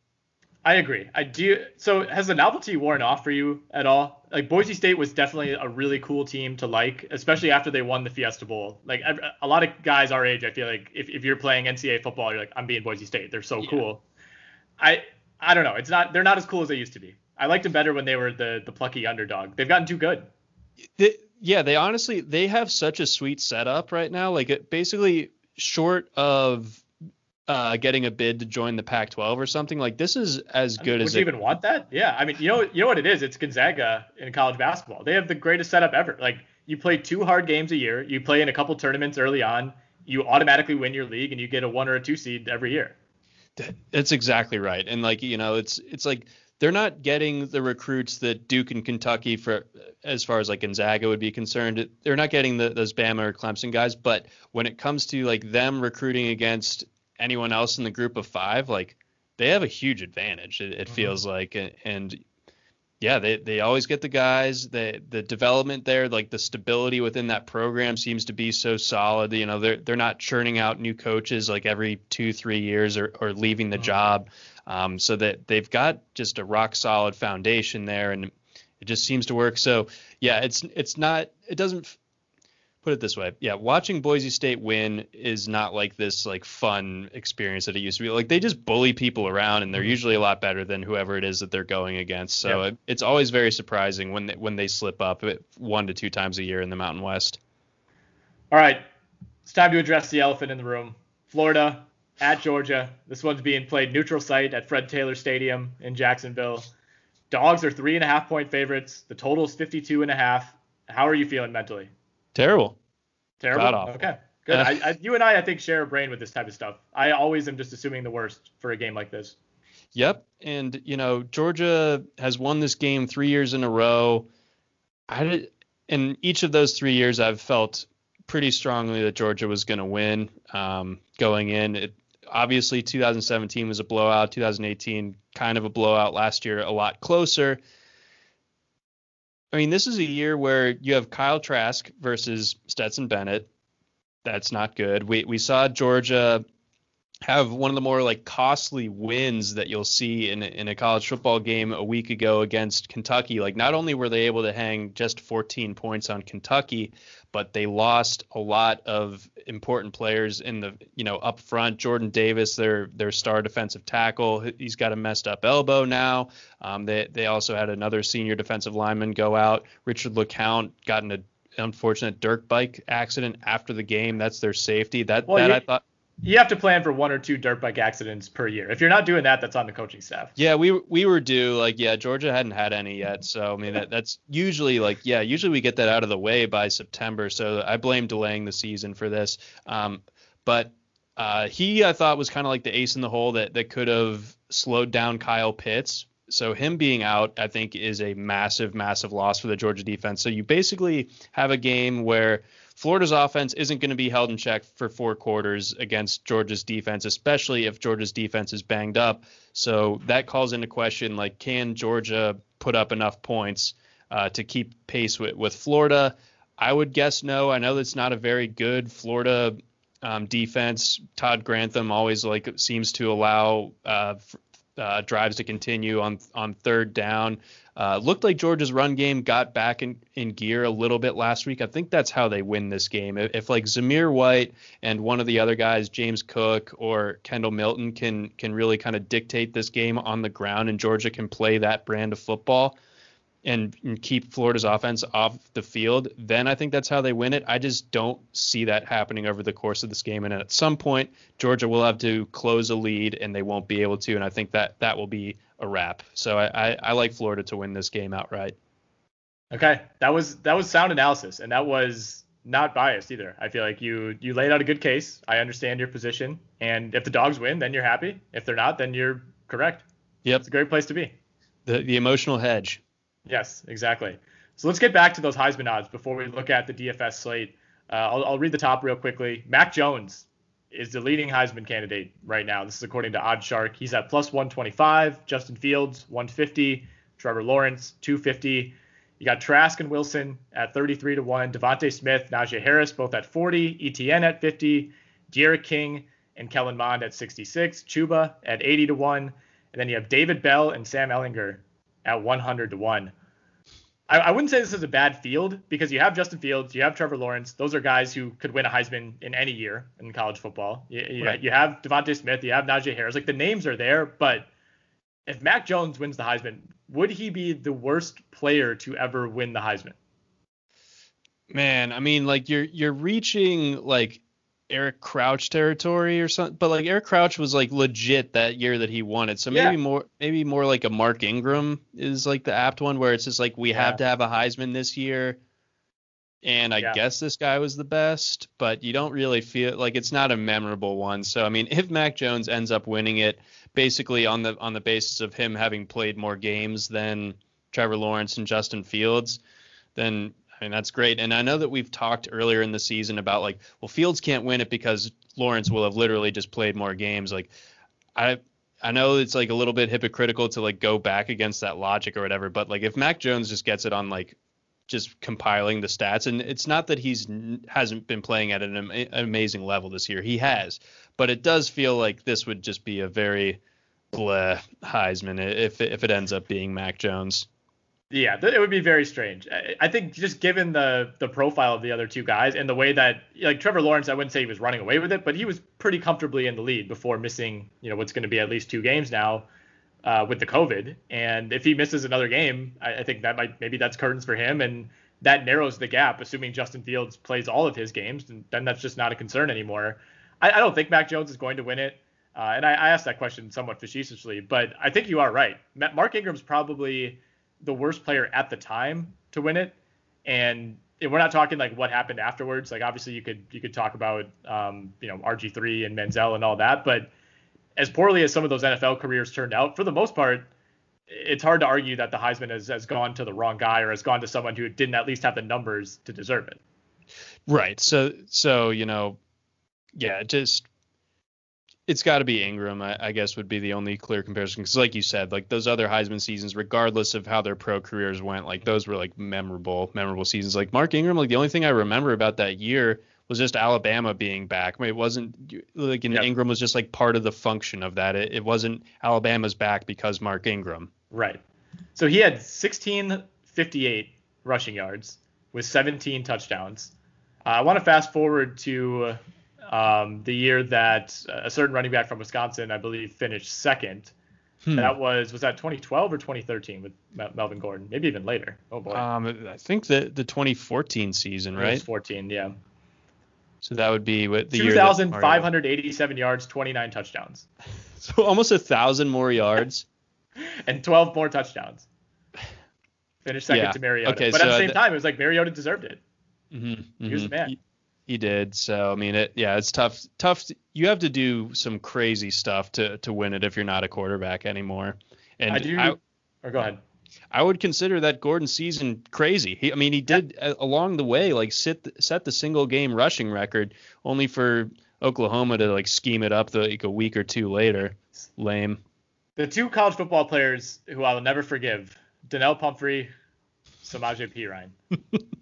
I agree. I do. So has the novelty worn off for you at all? Like Boise State was definitely a really cool team to like, especially after they won the Fiesta Bowl. Like a lot of guys our age, I feel like if, if you're playing NCAA football, you're like, I'm being Boise State. They're so yeah. cool. I I don't know. It's not. They're not as cool as they used to be. I liked them better when they were the the plucky underdog. They've gotten too good. They, yeah, they honestly they have such a sweet setup right now. Like it, basically short of uh, getting a bid to join the Pac-12 or something like this is as good I mean, as. Would you even want that? Yeah, I mean, you know, you know what it is? It's Gonzaga in college basketball. They have the greatest setup ever. Like you play two hard games a year, you play in a couple tournaments early on, you automatically win your league, and you get a one or a two seed every year. That's exactly right, and like you know, it's it's like they're not getting the recruits that Duke and Kentucky for as far as like Gonzaga would be concerned. They're not getting the, those Bama or Clemson guys, but when it comes to like them recruiting against anyone else in the group of five, like they have a huge advantage. It, it mm-hmm. feels like, and yeah, they, they always get the guys. The the development there, like the stability within that program seems to be so solid. You know, they're they're not churning out new coaches like every two, three years or, or leaving the job. Um, so that they've got just a rock solid foundation there and it just seems to work. So yeah, it's it's not it doesn't put it this way. Yeah, watching Boise State win is not like this like fun experience that it used to be. Like they just bully people around, and they're Mm-hmm. usually a lot better than whoever it is that they're going against. So it, it's always very surprising when they, when they slip up one to two times a year in the Mountain West. All right, it's time to address the elephant in the room. Florida at Georgia. This one's being played neutral site at Fred Taylor Stadium in Jacksonville. Dogs are three and a half point favorites. The total is 52 and a half. How are you feeling mentally? Terrible. Terrible. Okay. Good. I, I, you and I, I think, share a brain with this type of stuff. I always am just assuming the worst for a game like this. Yep. And, you know, Georgia has won this game three years in a row. I did, in each of those three years, I've felt pretty strongly that Georgia was going to win um, going in. It, obviously, 2017 was a blowout. 2018, kind of a blowout. Last year, a lot closer. I mean, this is a year where you have Kyle Trask versus Stetson Bennett. That's not good. We we saw Georgia have one of the more like costly wins that you'll see in in a college football game a week ago against Kentucky. Like not only were they able to hang just 14 points on Kentucky, but they lost a lot of important players in the you know up front. Jordan Davis, their their star defensive tackle, he's got a messed up elbow now. Um, they they also had another senior defensive lineman go out. Richard LeCounte got in a unfortunate dirt bike accident after the game. That's their safety. That Well, that I thought You have to plan for one or two dirt bike accidents per year. If you're not doing that, that's on the coaching staff. Yeah, we we were due. Like, yeah, Georgia hadn't had any yet, so I mean that, that's usually like, yeah, usually we get that out of the way by September. So I blame delaying the season for this. Um, but uh, he, I thought, was kind of like the ace in the hole that that could have slowed down Kyle Pitts. So him being out, I think, is a massive, massive loss for the Georgia defense. So you basically have a game where Florida's offense isn't going to be held in check for four quarters against Georgia's defense, especially if Georgia's defense is banged up. So that calls into question like, can Georgia put up enough points uh, to keep pace with, with Florida? I would guess no. I know that's not a very good Florida um, defense. Todd Grantham always like seems to allow uh, uh, drives to continue on on third down. Uh, looked like Georgia's run game got back in, in gear a little bit last week. I think that's how they win this game. If, if like Zamir White and one of the other guys, James Cook or Kendall Milton, can can really kind of dictate this game on the ground, and Georgia can play that brand of football and, and keep Florida's offense off the field, then I think that's how they win it. I just don't see that happening over the course of this game. And at some point, Georgia will have to close a lead, and they won't be able to. And I think that that will be a wrap. So I, I, I like Florida to win this game outright. Okay, that was that was sound analysis, and that was not biased either. I feel like you you laid out a good case. I understand your position, and if the dogs win, then you're happy. If they're not, then you're correct. Yep. It's a great place to be. The the emotional hedge. Yes, exactly. So let's get back to those Heisman odds before we look at the DFS slate. Uh, I'll, I'll read the top real quickly. Mac Jones is the leading Heisman candidate right now. This is according to OddsShark. He's at plus 125. Justin Fields 150. Trevor Lawrence 250. You got Trask and Wilson at 33 to one. Devontae Smith, Najee Harris both at 40. Etienne at 50. D'Eriq King and Kellen Mond at 66. Chuba at 80 to one. And then you have David Bell and Sam Ehlinger at 100 to 1. I, I wouldn't say this is a bad field because you have Justin Fields, you have Trevor Lawrence. Those are guys who could win a Heisman in any year in college football. You, you, Right. you have Devontae Smith, you have Najee Harris. Like the names are there, but if Mac Jones wins the Heisman, would he be the worst player to ever win the Heisman? Man, I mean, like you're you're reaching like Eric Crouch territory or something, but like Eric Crouch was like legit that year that he won it. So Yeah. maybe more maybe more like a Mark Ingram is like the apt one where it's just like we Yeah. have to have a Heisman this year. And I Yeah. guess this guy was the best, but you don't really feel like it's not a memorable one. So I mean, if Mac Jones ends up winning it, basically on the on the basis of him having played more games than Trevor Lawrence and Justin Fields, then I mean that's great. And I know that we've talked earlier in the season about like, well, Fields can't win it because Lawrence will have literally just played more games. Like, I I know it's like a little bit hypocritical to like go back against that logic or whatever, but like if Mac Jones just gets it on like just compiling the stats, and it's not that he's hasn't been playing at an, an amazing level this year, he has, but it does feel like this would just be a very bleh Heisman if if it ends up being Mac Jones. Yeah, it would be very strange. I think just given the the profile of the other two guys and the way that like Trevor Lawrence, I wouldn't say he was running away with it, but he was pretty comfortably in the lead before missing, you know, what's going to be at least two games now uh, with the COVID. And if he misses another game, I, I think that might maybe that's curtains for him, and that narrows the gap. Assuming Justin Fields plays all of his games, then that's just not a concern anymore. I, I don't think Mac Jones is going to win it. Uh, and I, I asked that question somewhat facetiously, but I think you are right. Mark Ingram's probably the worst player at the time to win it, and we're not talking like what happened afterwards. Like obviously you could you could talk about um, you know RG three and Manziel and all that, but as poorly as some of those NFL careers turned out, for the most part, it's hard to argue that the Heisman has, has gone to the wrong guy or has gone to someone who didn't at least have the numbers to deserve it. Right. So so you know, yeah, just it's got to be Ingram, I, I, guess, would be the only clear comparison. Because, like you said, like those other Heisman seasons, regardless of how their pro careers went, like those were like memorable, memorable seasons. Like Mark Ingram, like the only thing I remember about that year was just Alabama being back. I mean, it wasn't like yep. Ingram was just like part of the function of that. It, it wasn't Alabama's back because Mark Ingram. Right. So he had 1658 rushing yards with 17 touchdowns. Uh, I want to fast forward to um, the year that a certain running back from Wisconsin, I believe, finished second. Hmm. That was was that 2012 or 2013 with Melvin Gordon? Maybe even later. Oh boy. Um, I think the the 2014 season, right? 14, yeah. So that would be what the 2,587 yards, 29 touchdowns. [LAUGHS] So almost a thousand more yards. [LAUGHS] and 12 more touchdowns. Finished second yeah. to Mariota. Okay, but so at the same th- time, it was like Mariota deserved it. Mm-hmm, he was the man. He did. So I mean, it yeah, it's tough. Tough. To, you have to do some crazy stuff to to win it if you're not a quarterback anymore. And I do. I, or go ahead. I would consider that Gordon season crazy. He, I mean, he did yeah. along the way like sit set the single game rushing record, only for Oklahoma to like scheme it up the, like a week or two later. Lame. The two college football players who I will never forgive: Donnel Pumphrey, Samaje Perine. [LAUGHS]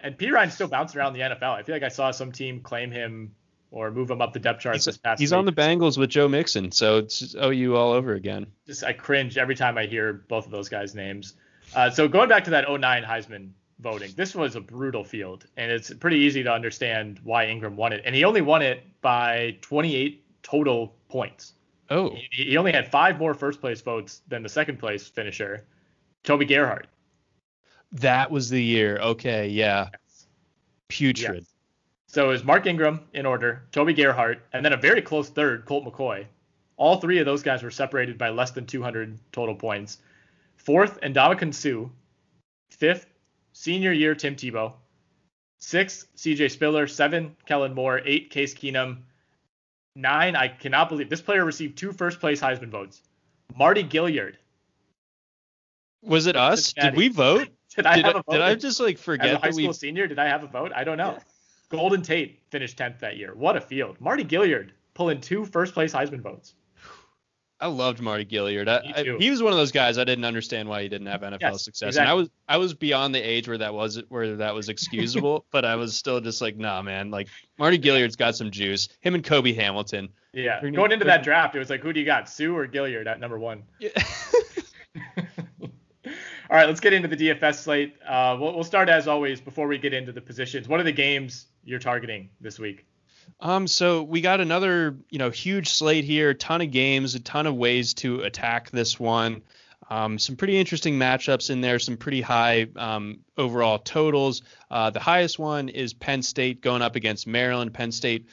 and Perine still bouncing around the NFL. I feel like I saw some team claim him or move him up the depth chart he's, this past He's week. on the Bengals with Joe Mixon, so it's OU all over again. Just I cringe every time I hear both of those guys' names. Uh, so going back to that 09 Heisman voting, this was a brutal field, and it's pretty easy to understand why Ingram won it. And he only won it by 28 total points. Oh. He, he only had five more first place votes than the second place finisher, Toby Gerhart. That was the year. Okay, yeah. Yes. Putrid. Yes. So it was Mark Ingram in order, Toby Gerhart, and then a very close third, Colt McCoy. All three of those guys were separated by less than 200 total points. Fourth, Ndamukong Suh. Fifth, senior year Tim Tebow. Six, CJ Spiller. Seven, Kellen Moore. Eight, Case Keenum. Nine, I cannot believe this player received two first place Heisman votes. Mardy Gilyard. Was it us? Did we vote? Did I did have I, a vote? Did I just like forget As a high school senior? Did I have a vote? I don't know. Golden Tate finished 10th that year. What a field. Mardy Gilyard pulling two first place Heisman votes. I loved Mardy Gilyard. I, I, he was one of those guys I didn't understand why he didn't have NFL yes, success. Exactly. And I was I was beyond the age where that was where that was excusable, [LAUGHS] but I was still just like, nah, man. Like Mardy Gilyard's got some juice. Him and Kobe Hamilton. Yeah. Going into that draft, it was like, who do you got, Suh or Gilyard at number one? Yeah. [LAUGHS] [LAUGHS] All right, let's get into the DFS slate. Uh, we'll, we'll start as always before we get into the positions. What are the games you're targeting this week? Um, so we got another, you know, huge slate here, ton of games, a ton of ways to attack this one. Um, some pretty interesting matchups in there, some pretty high um, overall totals. Uh, the highest one is Penn State going up against Maryland. Penn State,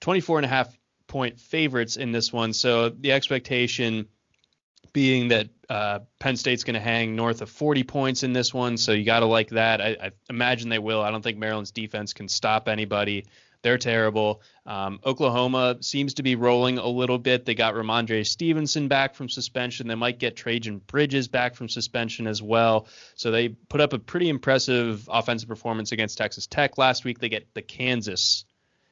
24 and a half point favorites in this one. So the expectation being that uh, Penn State's going to hang north of 40 points in this one, so you got to like that. I, I, imagine they will. I don't think Maryland's defense can stop anybody. They're terrible. Um, Oklahoma seems to be rolling a little bit. They got Rhamondre Stevenson back from suspension. They might get Trejan Bridges back from suspension as well. So they put up a pretty impressive offensive performance against Texas Tech last week. They get the Kansas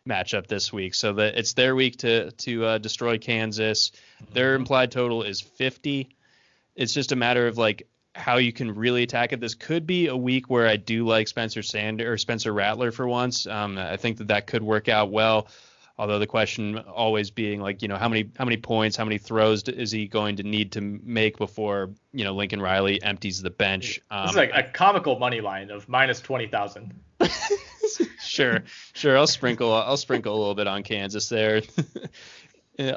matchup this week. So that it's their week to to uh, destroy Kansas. Their Mm-hmm. implied total is 50. It's just a matter of like how you can really attack it. This could be a week where I do like Spencer Sander or Spencer Rattler for once. Um, I think that that could work out well. Although the question always being like, you know, how many how many points, how many throws is he going to need to make before you know Lincoln Riley empties the bench? Um, This is like a comical money line of minus twenty thousand. [LAUGHS] sure, sure. I'll sprinkle. I'll sprinkle a little bit on Kansas there. [LAUGHS]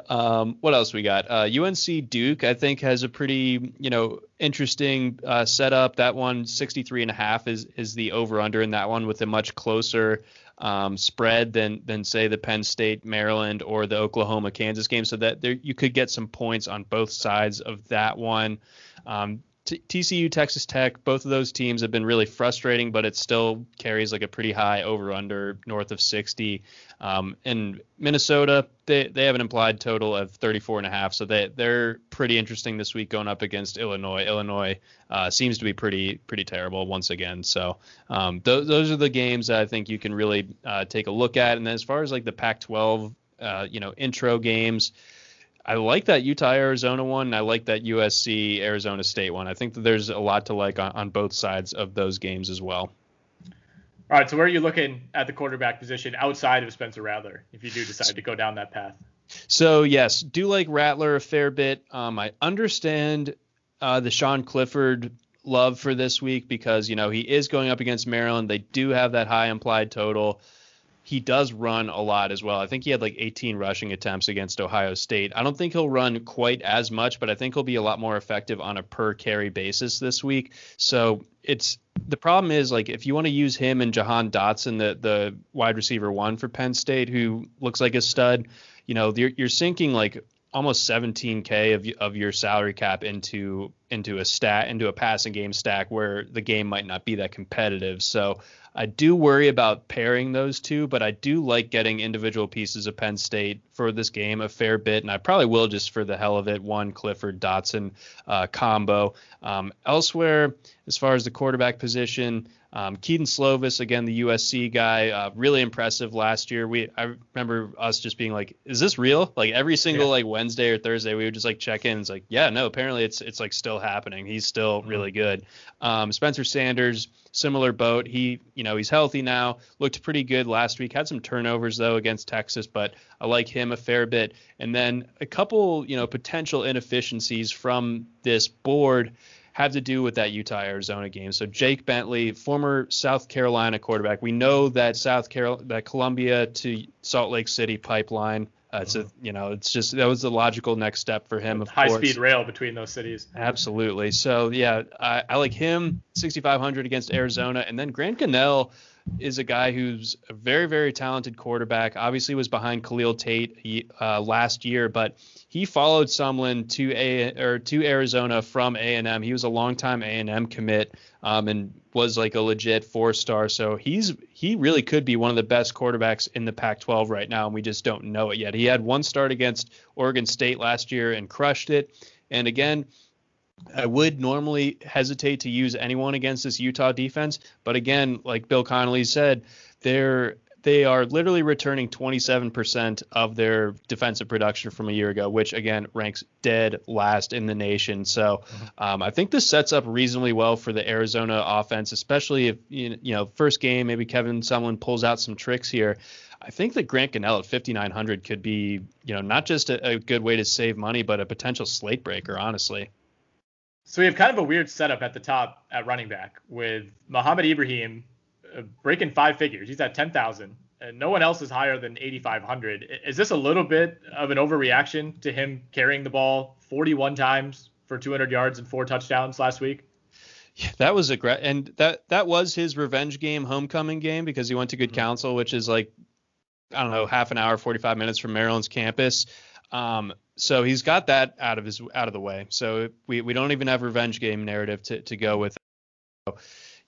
Um, what else we got? Uh, UNC Duke, I think, has a pretty you know interesting uh, setup. That one, 63 and a half is is the over under in that one with a much closer um, spread than than say the Penn State Maryland or the Oklahoma Kansas game. So that there you could get some points on both sides of that one. Um, TCU, Texas Tech, both of those teams have been really frustrating, but it still carries like a pretty high over under north of 60. Um, and Minnesota, they, they have an implied total of 34 and a half. So they, they're pretty interesting this week going up against Illinois. Illinois uh, seems to be pretty, pretty terrible once again. So um, th- those are the games that I think you can really uh, take a look at. And then as far as like the Pac 12, uh, you know, intro games, I like that Utah Arizona one. I like that USC Arizona State one. I think that there's a lot to like on, on both sides of those games as well. All right, so where are you looking at the quarterback position outside of Spencer Rattler if you do decide to go down that path? So yes, do like Rattler a fair bit. Um, I understand uh, the Sean Clifford love for this week because you know he is going up against Maryland. They do have that high implied total. He does run a lot as well. I think he had like 18 rushing attempts against Ohio State. I don't think he'll run quite as much, but I think he'll be a lot more effective on a per carry basis this week. So it's the problem is like if you want to use him and Jahan Dotson, the the wide receiver one for Penn State, who looks like a stud, you know, you're, you're sinking like almost 17k of of your salary cap into into a stat into a passing game stack where the game might not be that competitive. So I do worry about pairing those two, but I do like getting individual pieces of Penn State for this game a fair bit, and I probably will just for the hell of it. One Clifford Dotson uh, combo. Um, elsewhere, as far as the quarterback position, um, Kedon Slovis, again, the USC guy, uh, really impressive last year. We I remember us just being like, "Is this real?" Like every single Yeah. like Wednesday or Thursday, we would just like check in. It's like, yeah, no, apparently it's it's like still happening. He's still really good. Um, Spencer Sanders, similar boat. He, you know, he's healthy now. Looked pretty good last week. Had some turnovers though against Texas, but I like him a fair bit. And then a couple, you know, potential inefficiencies from this board have to do with that Utah Arizona game. So Jake Bentley, former South Carolina quarterback. We know that South Carol that Columbia to Salt Lake City pipeline. Uh, it's a you know it's just that was the logical next step for him. Of High course. speed rail between those cities. Absolutely. So yeah, I, I like him 6,500 against Arizona, and then Grant Gunnell is a guy who's a very very talented quarterback. Obviously was behind Khalil Tate uh, last year, but he followed Sumlin to a or to Arizona from A and M. He was a longtime A and M commit um, and was like a legit four star. So he's he really could be one of the best quarterbacks in the Pac-12 right now, and we just don't know it yet. He had one start against Oregon State last year and crushed it. And again, I would normally hesitate to use anyone against this Utah defense, but again, like Bill Connelly said, they're they are literally returning 27% of their defensive production from a year ago, which again ranks dead last in the nation. So um, I think this sets up reasonably well for the Arizona offense, especially if you know first game maybe Kevin Sumlin pulls out some tricks here. I think that Grant Gunnell at 5,900 could be, you know, not just a, a good way to save money, but a potential slate breaker, honestly. So we have kind of a weird setup at the top at running back with Muhammad Ibrahim uh, breaking five figures. He's at 10,000. And no one else is higher than 8,500. Is this a little bit of an overreaction to him carrying the ball 41 times for 200 yards and four touchdowns last week? Yeah, that was a great, and that that was his revenge game, homecoming game, because he went to Good Counsel, which is like, I don't know, half an hour, 45 minutes from Maryland's campus. Um, so he's got that out of his out of the way. So we, we don't even have revenge game narrative to, to go with.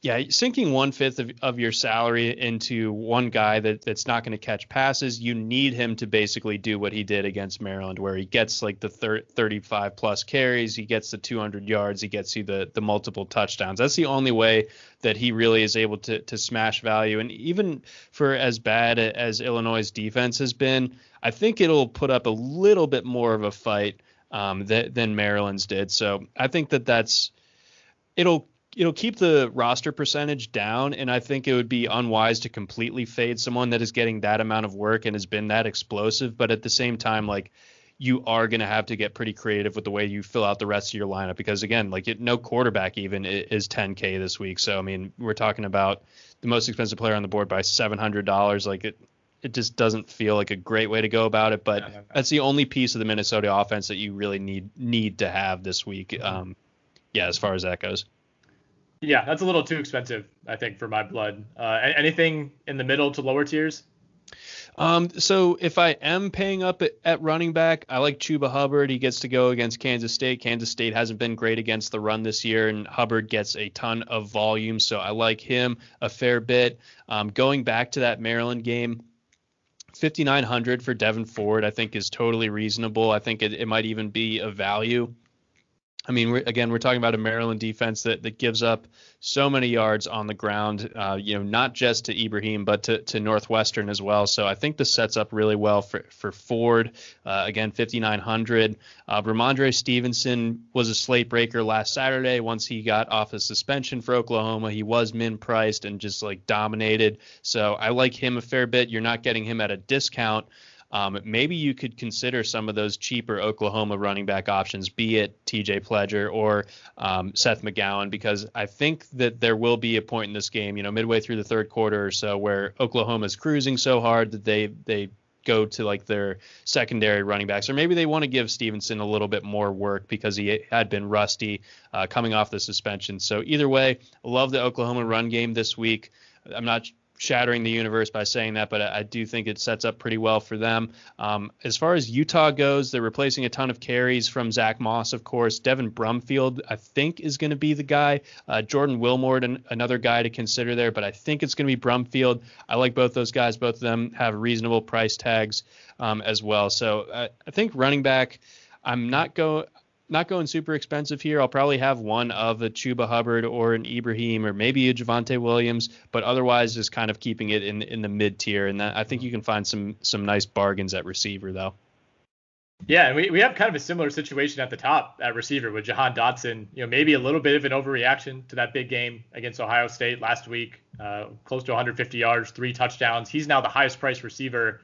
Yeah, sinking one fifth of, of your salary into one guy that, that's not going to catch passes, you need him to basically do what he did against Maryland, where he gets like the thir- 35 plus carries, he gets the 200 yards, he gets you the, the multiple touchdowns. That's the only way that he really is able to, to smash value. And even for as bad as Illinois' defense has been, I think it'll put up a little bit more of a fight um, that, than Maryland's did. So I think that that's it'll it'll keep the roster percentage down, and I think it would be unwise to completely fade someone that is getting that amount of work and has been that explosive. But at the same time, like you are going to have to get pretty creative with the way you fill out the rest of your lineup because again, like it, no quarterback even is 10k this week. So I mean, we're talking about the most expensive player on the board by $700. Like it, it just doesn't feel like a great way to go about it. But that's the only piece of the Minnesota offense that you really need need to have this week. Um, yeah, as far as that goes. Yeah, that's a little too expensive, I think, for my blood. Uh, anything in the middle to lower tiers? Um, so if I am paying up at, at, running back, I like Chuba Hubbard. He gets to go against Kansas State. Kansas State hasn't been great against the run this year, and Hubbard gets a ton of volume, so I like him a fair bit. Um, going back to that Maryland game, 5900 for Devyn Ford, I think is totally reasonable. I think it, it might even be a value. I mean, we're, again, we're talking about a Maryland defense that, that gives up so many yards on the ground, uh, you know, not just to Ibrahim, but to, to Northwestern as well. So I think this sets up really well for, for Ford. Uh, again, 5,900. Uh, Rhamondre Stevenson was a slate breaker last Saturday. Once he got off a suspension for Oklahoma, he was min priced and just like dominated. So I like him a fair bit. You're not getting him at a discount. Um, maybe you could consider some of those cheaper Oklahoma running back options, be it TJ Pledger or um, Seth McGowan, because I think that there will be a point in this game, you know, midway through the third quarter or so, where Oklahoma's cruising so hard that they they go to like their secondary running backs, or maybe they want to give Stevenson a little bit more work because he had been rusty uh, coming off the suspension. So either way, love the Oklahoma run game this week. I'm not shattering the universe by saying that, but I, do think it sets up pretty well for them. Um, as far as Utah goes, they're replacing a ton of carries from Zack Moss, of course. Devin Brumfield, I think, is going to be the guy. Uh, Jordan Wilmore, an, another guy to consider there, but I think it's going to be Brumfield. I like both those guys. Both of them have reasonable price tags um, as well. So I, uh, I think running back. I'm not going not going super expensive here. I'll probably have one of a Chuba Hubbard or an Ibrahim or maybe a Javonte Williams, but otherwise just kind of keeping it in in the mid tier. And that, I think you can find some some nice bargains at receiver though. Yeah, and we, we have kind of a similar situation at the top at receiver with Jahan Dotson. You know, maybe a little bit of an overreaction to that big game against Ohio State last week. Uh, close to 150 yards, three touchdowns. He's now the highest priced receiver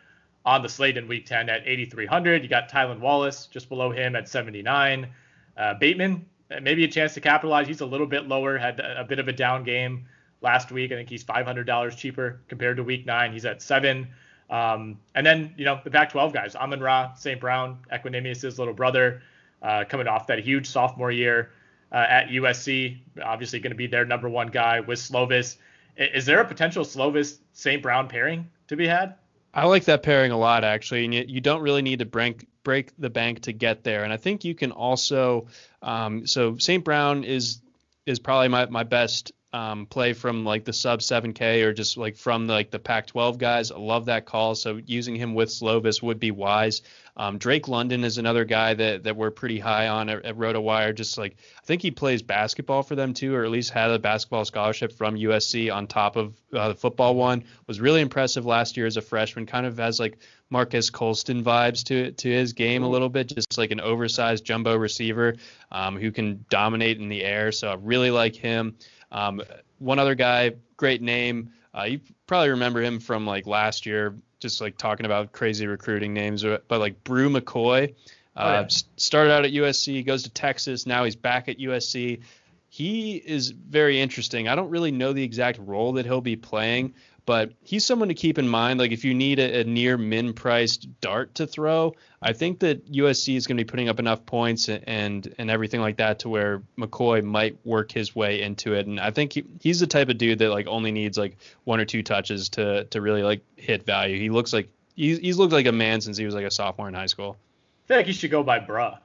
on the slate in Week 10 at 8,300. You got Tylan Wallace just below him at 79. Uh, Bateman, uh, maybe a chance to capitalize. He's a little bit lower, had a, bit of a down game last week. I think he's $500 cheaper compared to Week 9. He's at 7. Um, and then, you know, the Pac 12 guys, Amon Ra, St. Brown, Equanimeous' little brother, uh, coming off that huge sophomore year uh, at USC, obviously going to be their number one guy with Slovis. Is there a potential Slovis St. Brown pairing to be had? I like that pairing a lot, actually, and you, you don't really need to break break the bank to get there. And I think you can also, um, so St. Brown is is probably my my best um, play from like the sub 7K or just like from the, like the Pac-12 guys. I love that call. So using him with Slovis would be wise. Um, Drake London is another guy that that we're pretty high on at, at RotoWire. Just like I think he plays basketball for them too, or at least had a basketball scholarship from USC on top of uh, the football one. Was really impressive last year as a freshman. Kind of has like Marques Colston vibes to to his game a little bit, just like an oversized jumbo receiver um, who can dominate in the air. So I really like him. Um, one other guy, great name. Uh, you probably remember him from like last year, just like talking about crazy recruiting names. But like Bru McCoy, uh, oh, yeah. started out at USC, goes to Texas, now he's back at USC. He is very interesting. I don't really know the exact role that he'll be playing, but he's someone to keep in mind. Like if you need a, a near min priced dart to throw, I think that USC is going to be putting up enough points and and everything like that to where McCoy might work his way into it. And I think he, he's the type of dude that like only needs like one or two touches to to really like hit value. He looks like he's, he's looked like a man since he was like a sophomore in high school. I feel like he should go by bruh.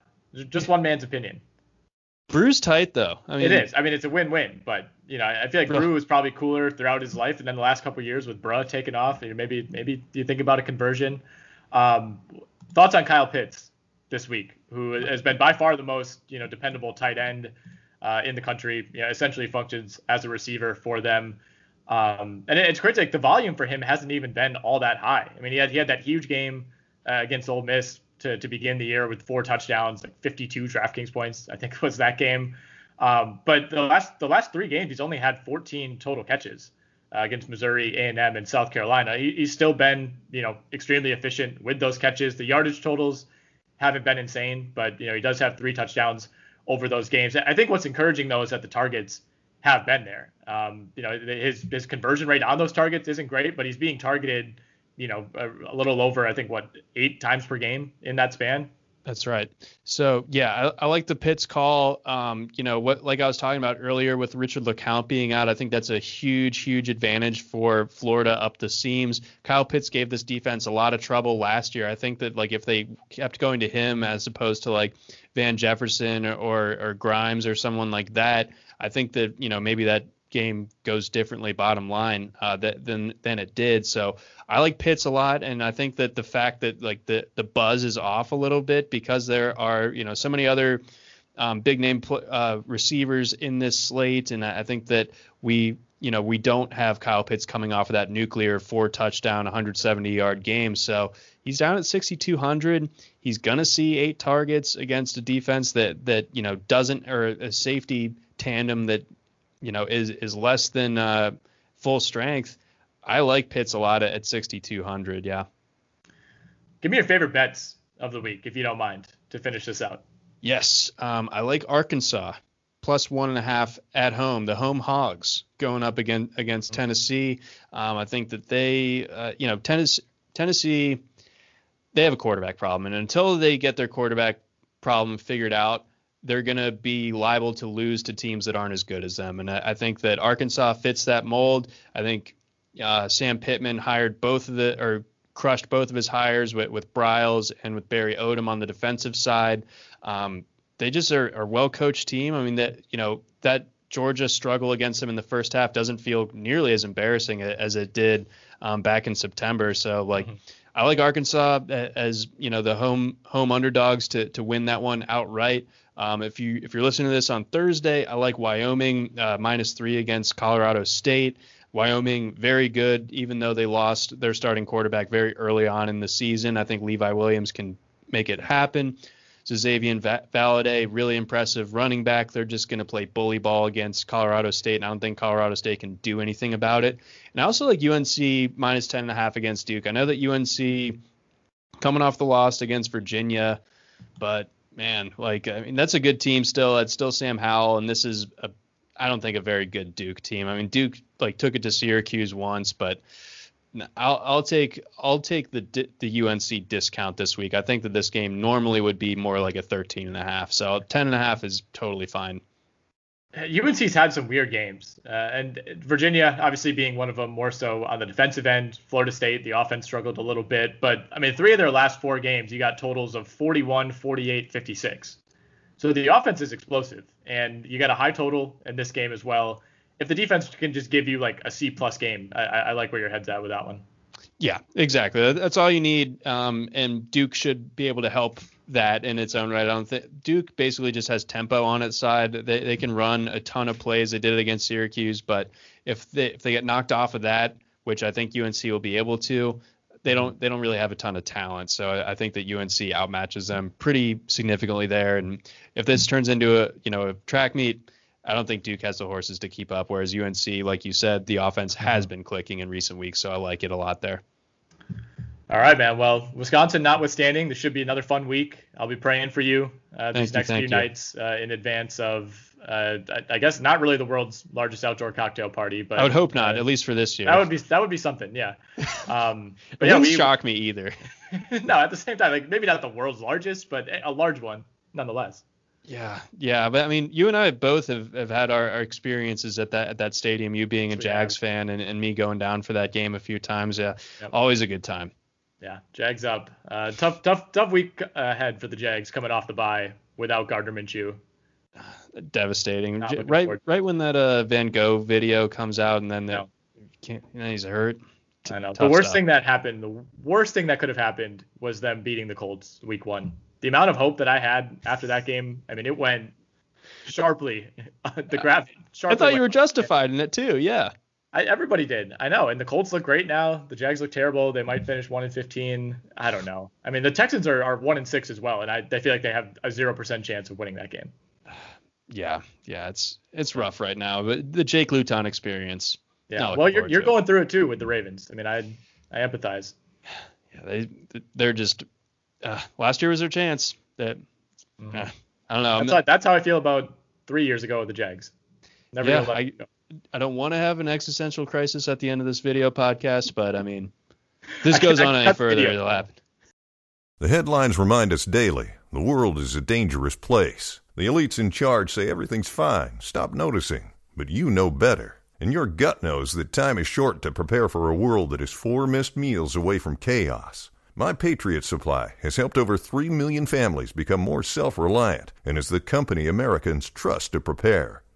Just one man's opinion. Bru's tight though. I mean, it is. I mean, it's a win-win, but you know, I feel like Bru was probably cooler throughout his life, and then the last couple years with Bruh taking off, you know, maybe maybe you think about a conversion. Um, thoughts on Kyle Pitts this week, who has been by far the most you know dependable tight end uh, in the country. You know, essentially functions as a receiver for them. Um, and it's crazy. Like the volume for him hasn't even been all that high. I mean, he had he had that huge game uh, against Ole Miss to, to begin the year with four touchdowns, like 52 DraftKings points. I think was that game. Um, but the last the last three games, he's only had 14 total catches uh, against Missouri, A&M, and South Carolina. He, he's still been you know extremely efficient with those catches. The yardage totals haven't been insane, but you know he does have three touchdowns over those games. I think what's encouraging though is that the targets have been there. Um, you know his his conversion rate on those targets isn't great, but he's being targeted you know, a, a, little over, I think, what, eight times per game in that span. That's right. So yeah, I, I like the Pitts call. Um, you know what, like I was talking about earlier with Richard LeCounte being out, I think that's a huge, huge advantage for Florida up the seams. Kyle Pitts gave this defense a lot of trouble last year. I think that like if they kept going to him as opposed to like Van Jefferson or or, or Grimes or someone like that, I think that you know maybe that game goes differently bottom line uh, that, than than it did. So I like Pitts a lot, and I think that the fact that like the the buzz is off a little bit because there are you know so many other um, big name pl- uh, receivers in this slate, and I think that we you know we don't have Kyle Pitts coming off of that nuclear four touchdown 170 yard game, so he's down at 6200. He's gonna see eight targets against a defense that that you know doesn't or a safety tandem that you know is is less than uh, full strength. I like Pitts a lot at 6,200. Yeah. Give me your favorite bets of the week, if you don't mind, to finish this out. Yes, um, I like Arkansas plus one and a half at home. The home Hogs going up again against Tennessee. Um, I think that they, uh, you know, Tennessee, Tennessee, they have a quarterback problem, and until they get their quarterback problem figured out, they're going to be liable to lose to teams that aren't as good as them. And I, I think that Arkansas fits that mold. I think uh, Sam Pittman hired both of the or crushed both of his hires with, with Briles and with Barry Odom on the defensive side. Um, they just are a well coached team. I mean that you know that Georgia struggle against them in the first half doesn't feel nearly as embarrassing as it did um, back in September. So like. Mm-hmm. I like Arkansas as you know the home home underdogs to to win that one outright. Um, if you if you're listening to this on Thursday, I like Wyoming uh, minus three against Colorado State. Wyoming very good, even though they lost their starting quarterback very early on in the season. I think Levi Williams can make it happen. So Xazavian Valladay, really impressive running back. They're just going to play bully ball against Colorado State, and I don't think Colorado State can do anything about it. And I also like UNC minus ten and a half against Duke. I know that UNC coming off the loss against Virginia, but man, like I mean that's a good team still. It's still Sam Howell, and this is a I don't think a very good Duke team. I mean Duke like took it to Syracuse once, but I'll I'll take I'll take the the UNC discount this week. I think that this game normally would be more like a 13 and a half. So 10 and a half is totally fine. UNC's had some weird games, uh, and Virginia obviously being one of them more so on the defensive end. Florida State, the offense struggled a little bit, but I mean, three of their last four games, you got totals of 41, 48, 56. So the offense is explosive, and you got a high total in this game as well. If the defense can just give you like a C plus game, I, I like where your head's at with that one. Yeah, exactly. That's all you need. Um, and Duke should be able to help that in its own right. I don't think Duke basically just has tempo on its side. They they can run a ton of plays. They did it against Syracuse, but if they if they get knocked off of that, which I think UNC will be able to, they don't they don't really have a ton of talent. So I, I think that UNC outmatches them pretty significantly there. And if this turns into a you know a track meet. I don't think Duke has the horses to keep up. Whereas UNC, like you said, the offense has mm-hmm. been clicking in recent weeks, so I like it a lot there. All right, man. Well, Wisconsin notwithstanding, this should be another fun week. I'll be praying for you uh, these next few you. nights uh, in advance of, uh, I, I, guess, not really the world's largest outdoor cocktail party, but I would hope not, uh, at least for this year. That would be that would be something, yeah. [LAUGHS] Um, but it yeah, wouldn't we, shock me either. [LAUGHS] no, at the same time, like maybe not the world's largest, but a large one nonetheless. Yeah, yeah, but I mean, you and I both have, have had our, our experiences at that at that stadium. You being a Jags fan and, and me going down for that game a few times. Yeah, yep. always a good time yeah, Jags up. Uh, tough, tough, tough week ahead for the Jags coming off the bye without Gardner Minshew. devastating. J- Right, right when that uh, Van Gogh video comes out, and then that No. can't, you know, he's hurt. I know. The worst stuff. thing that happened, the worst thing that could have happened was them beating the Colts week one. The amount of hope that I had after that game, I mean, it went sharply. [LAUGHS] the graph sharply. I thought you were justified in it too. Yeah. I, everybody did. I know. And the Colts look great now. The Jags look terrible. They might finish one and fifteen. I don't know. I mean, the Texans are, are one and six as well, and I, I feel like they have a zero percent chance of winning that game. [SIGHS] Yeah, yeah, it's it's rough right now, but the Jake Luton experience. Yeah. well, you're you're going through it too with the Ravens. I mean, I I empathize. [SIGHS] Yeah, they they're just uh, last year was their chance. That uh, I don't know. That's not- how, that's how I feel about three years ago with the Jags. Never Yeah, I-. I don't want to have an existential crisis at the end of this video podcast, but I mean, this goes I on any further, video. it'll happen. The headlines remind us daily the world is a dangerous place. The elites in charge say everything's fine, stop noticing. But you know better. And your gut knows that time is short to prepare for a world that is four missed meals away from chaos. My Patriot Supply has helped over 3 million families become more self reliant and is the company Americans trust to prepare.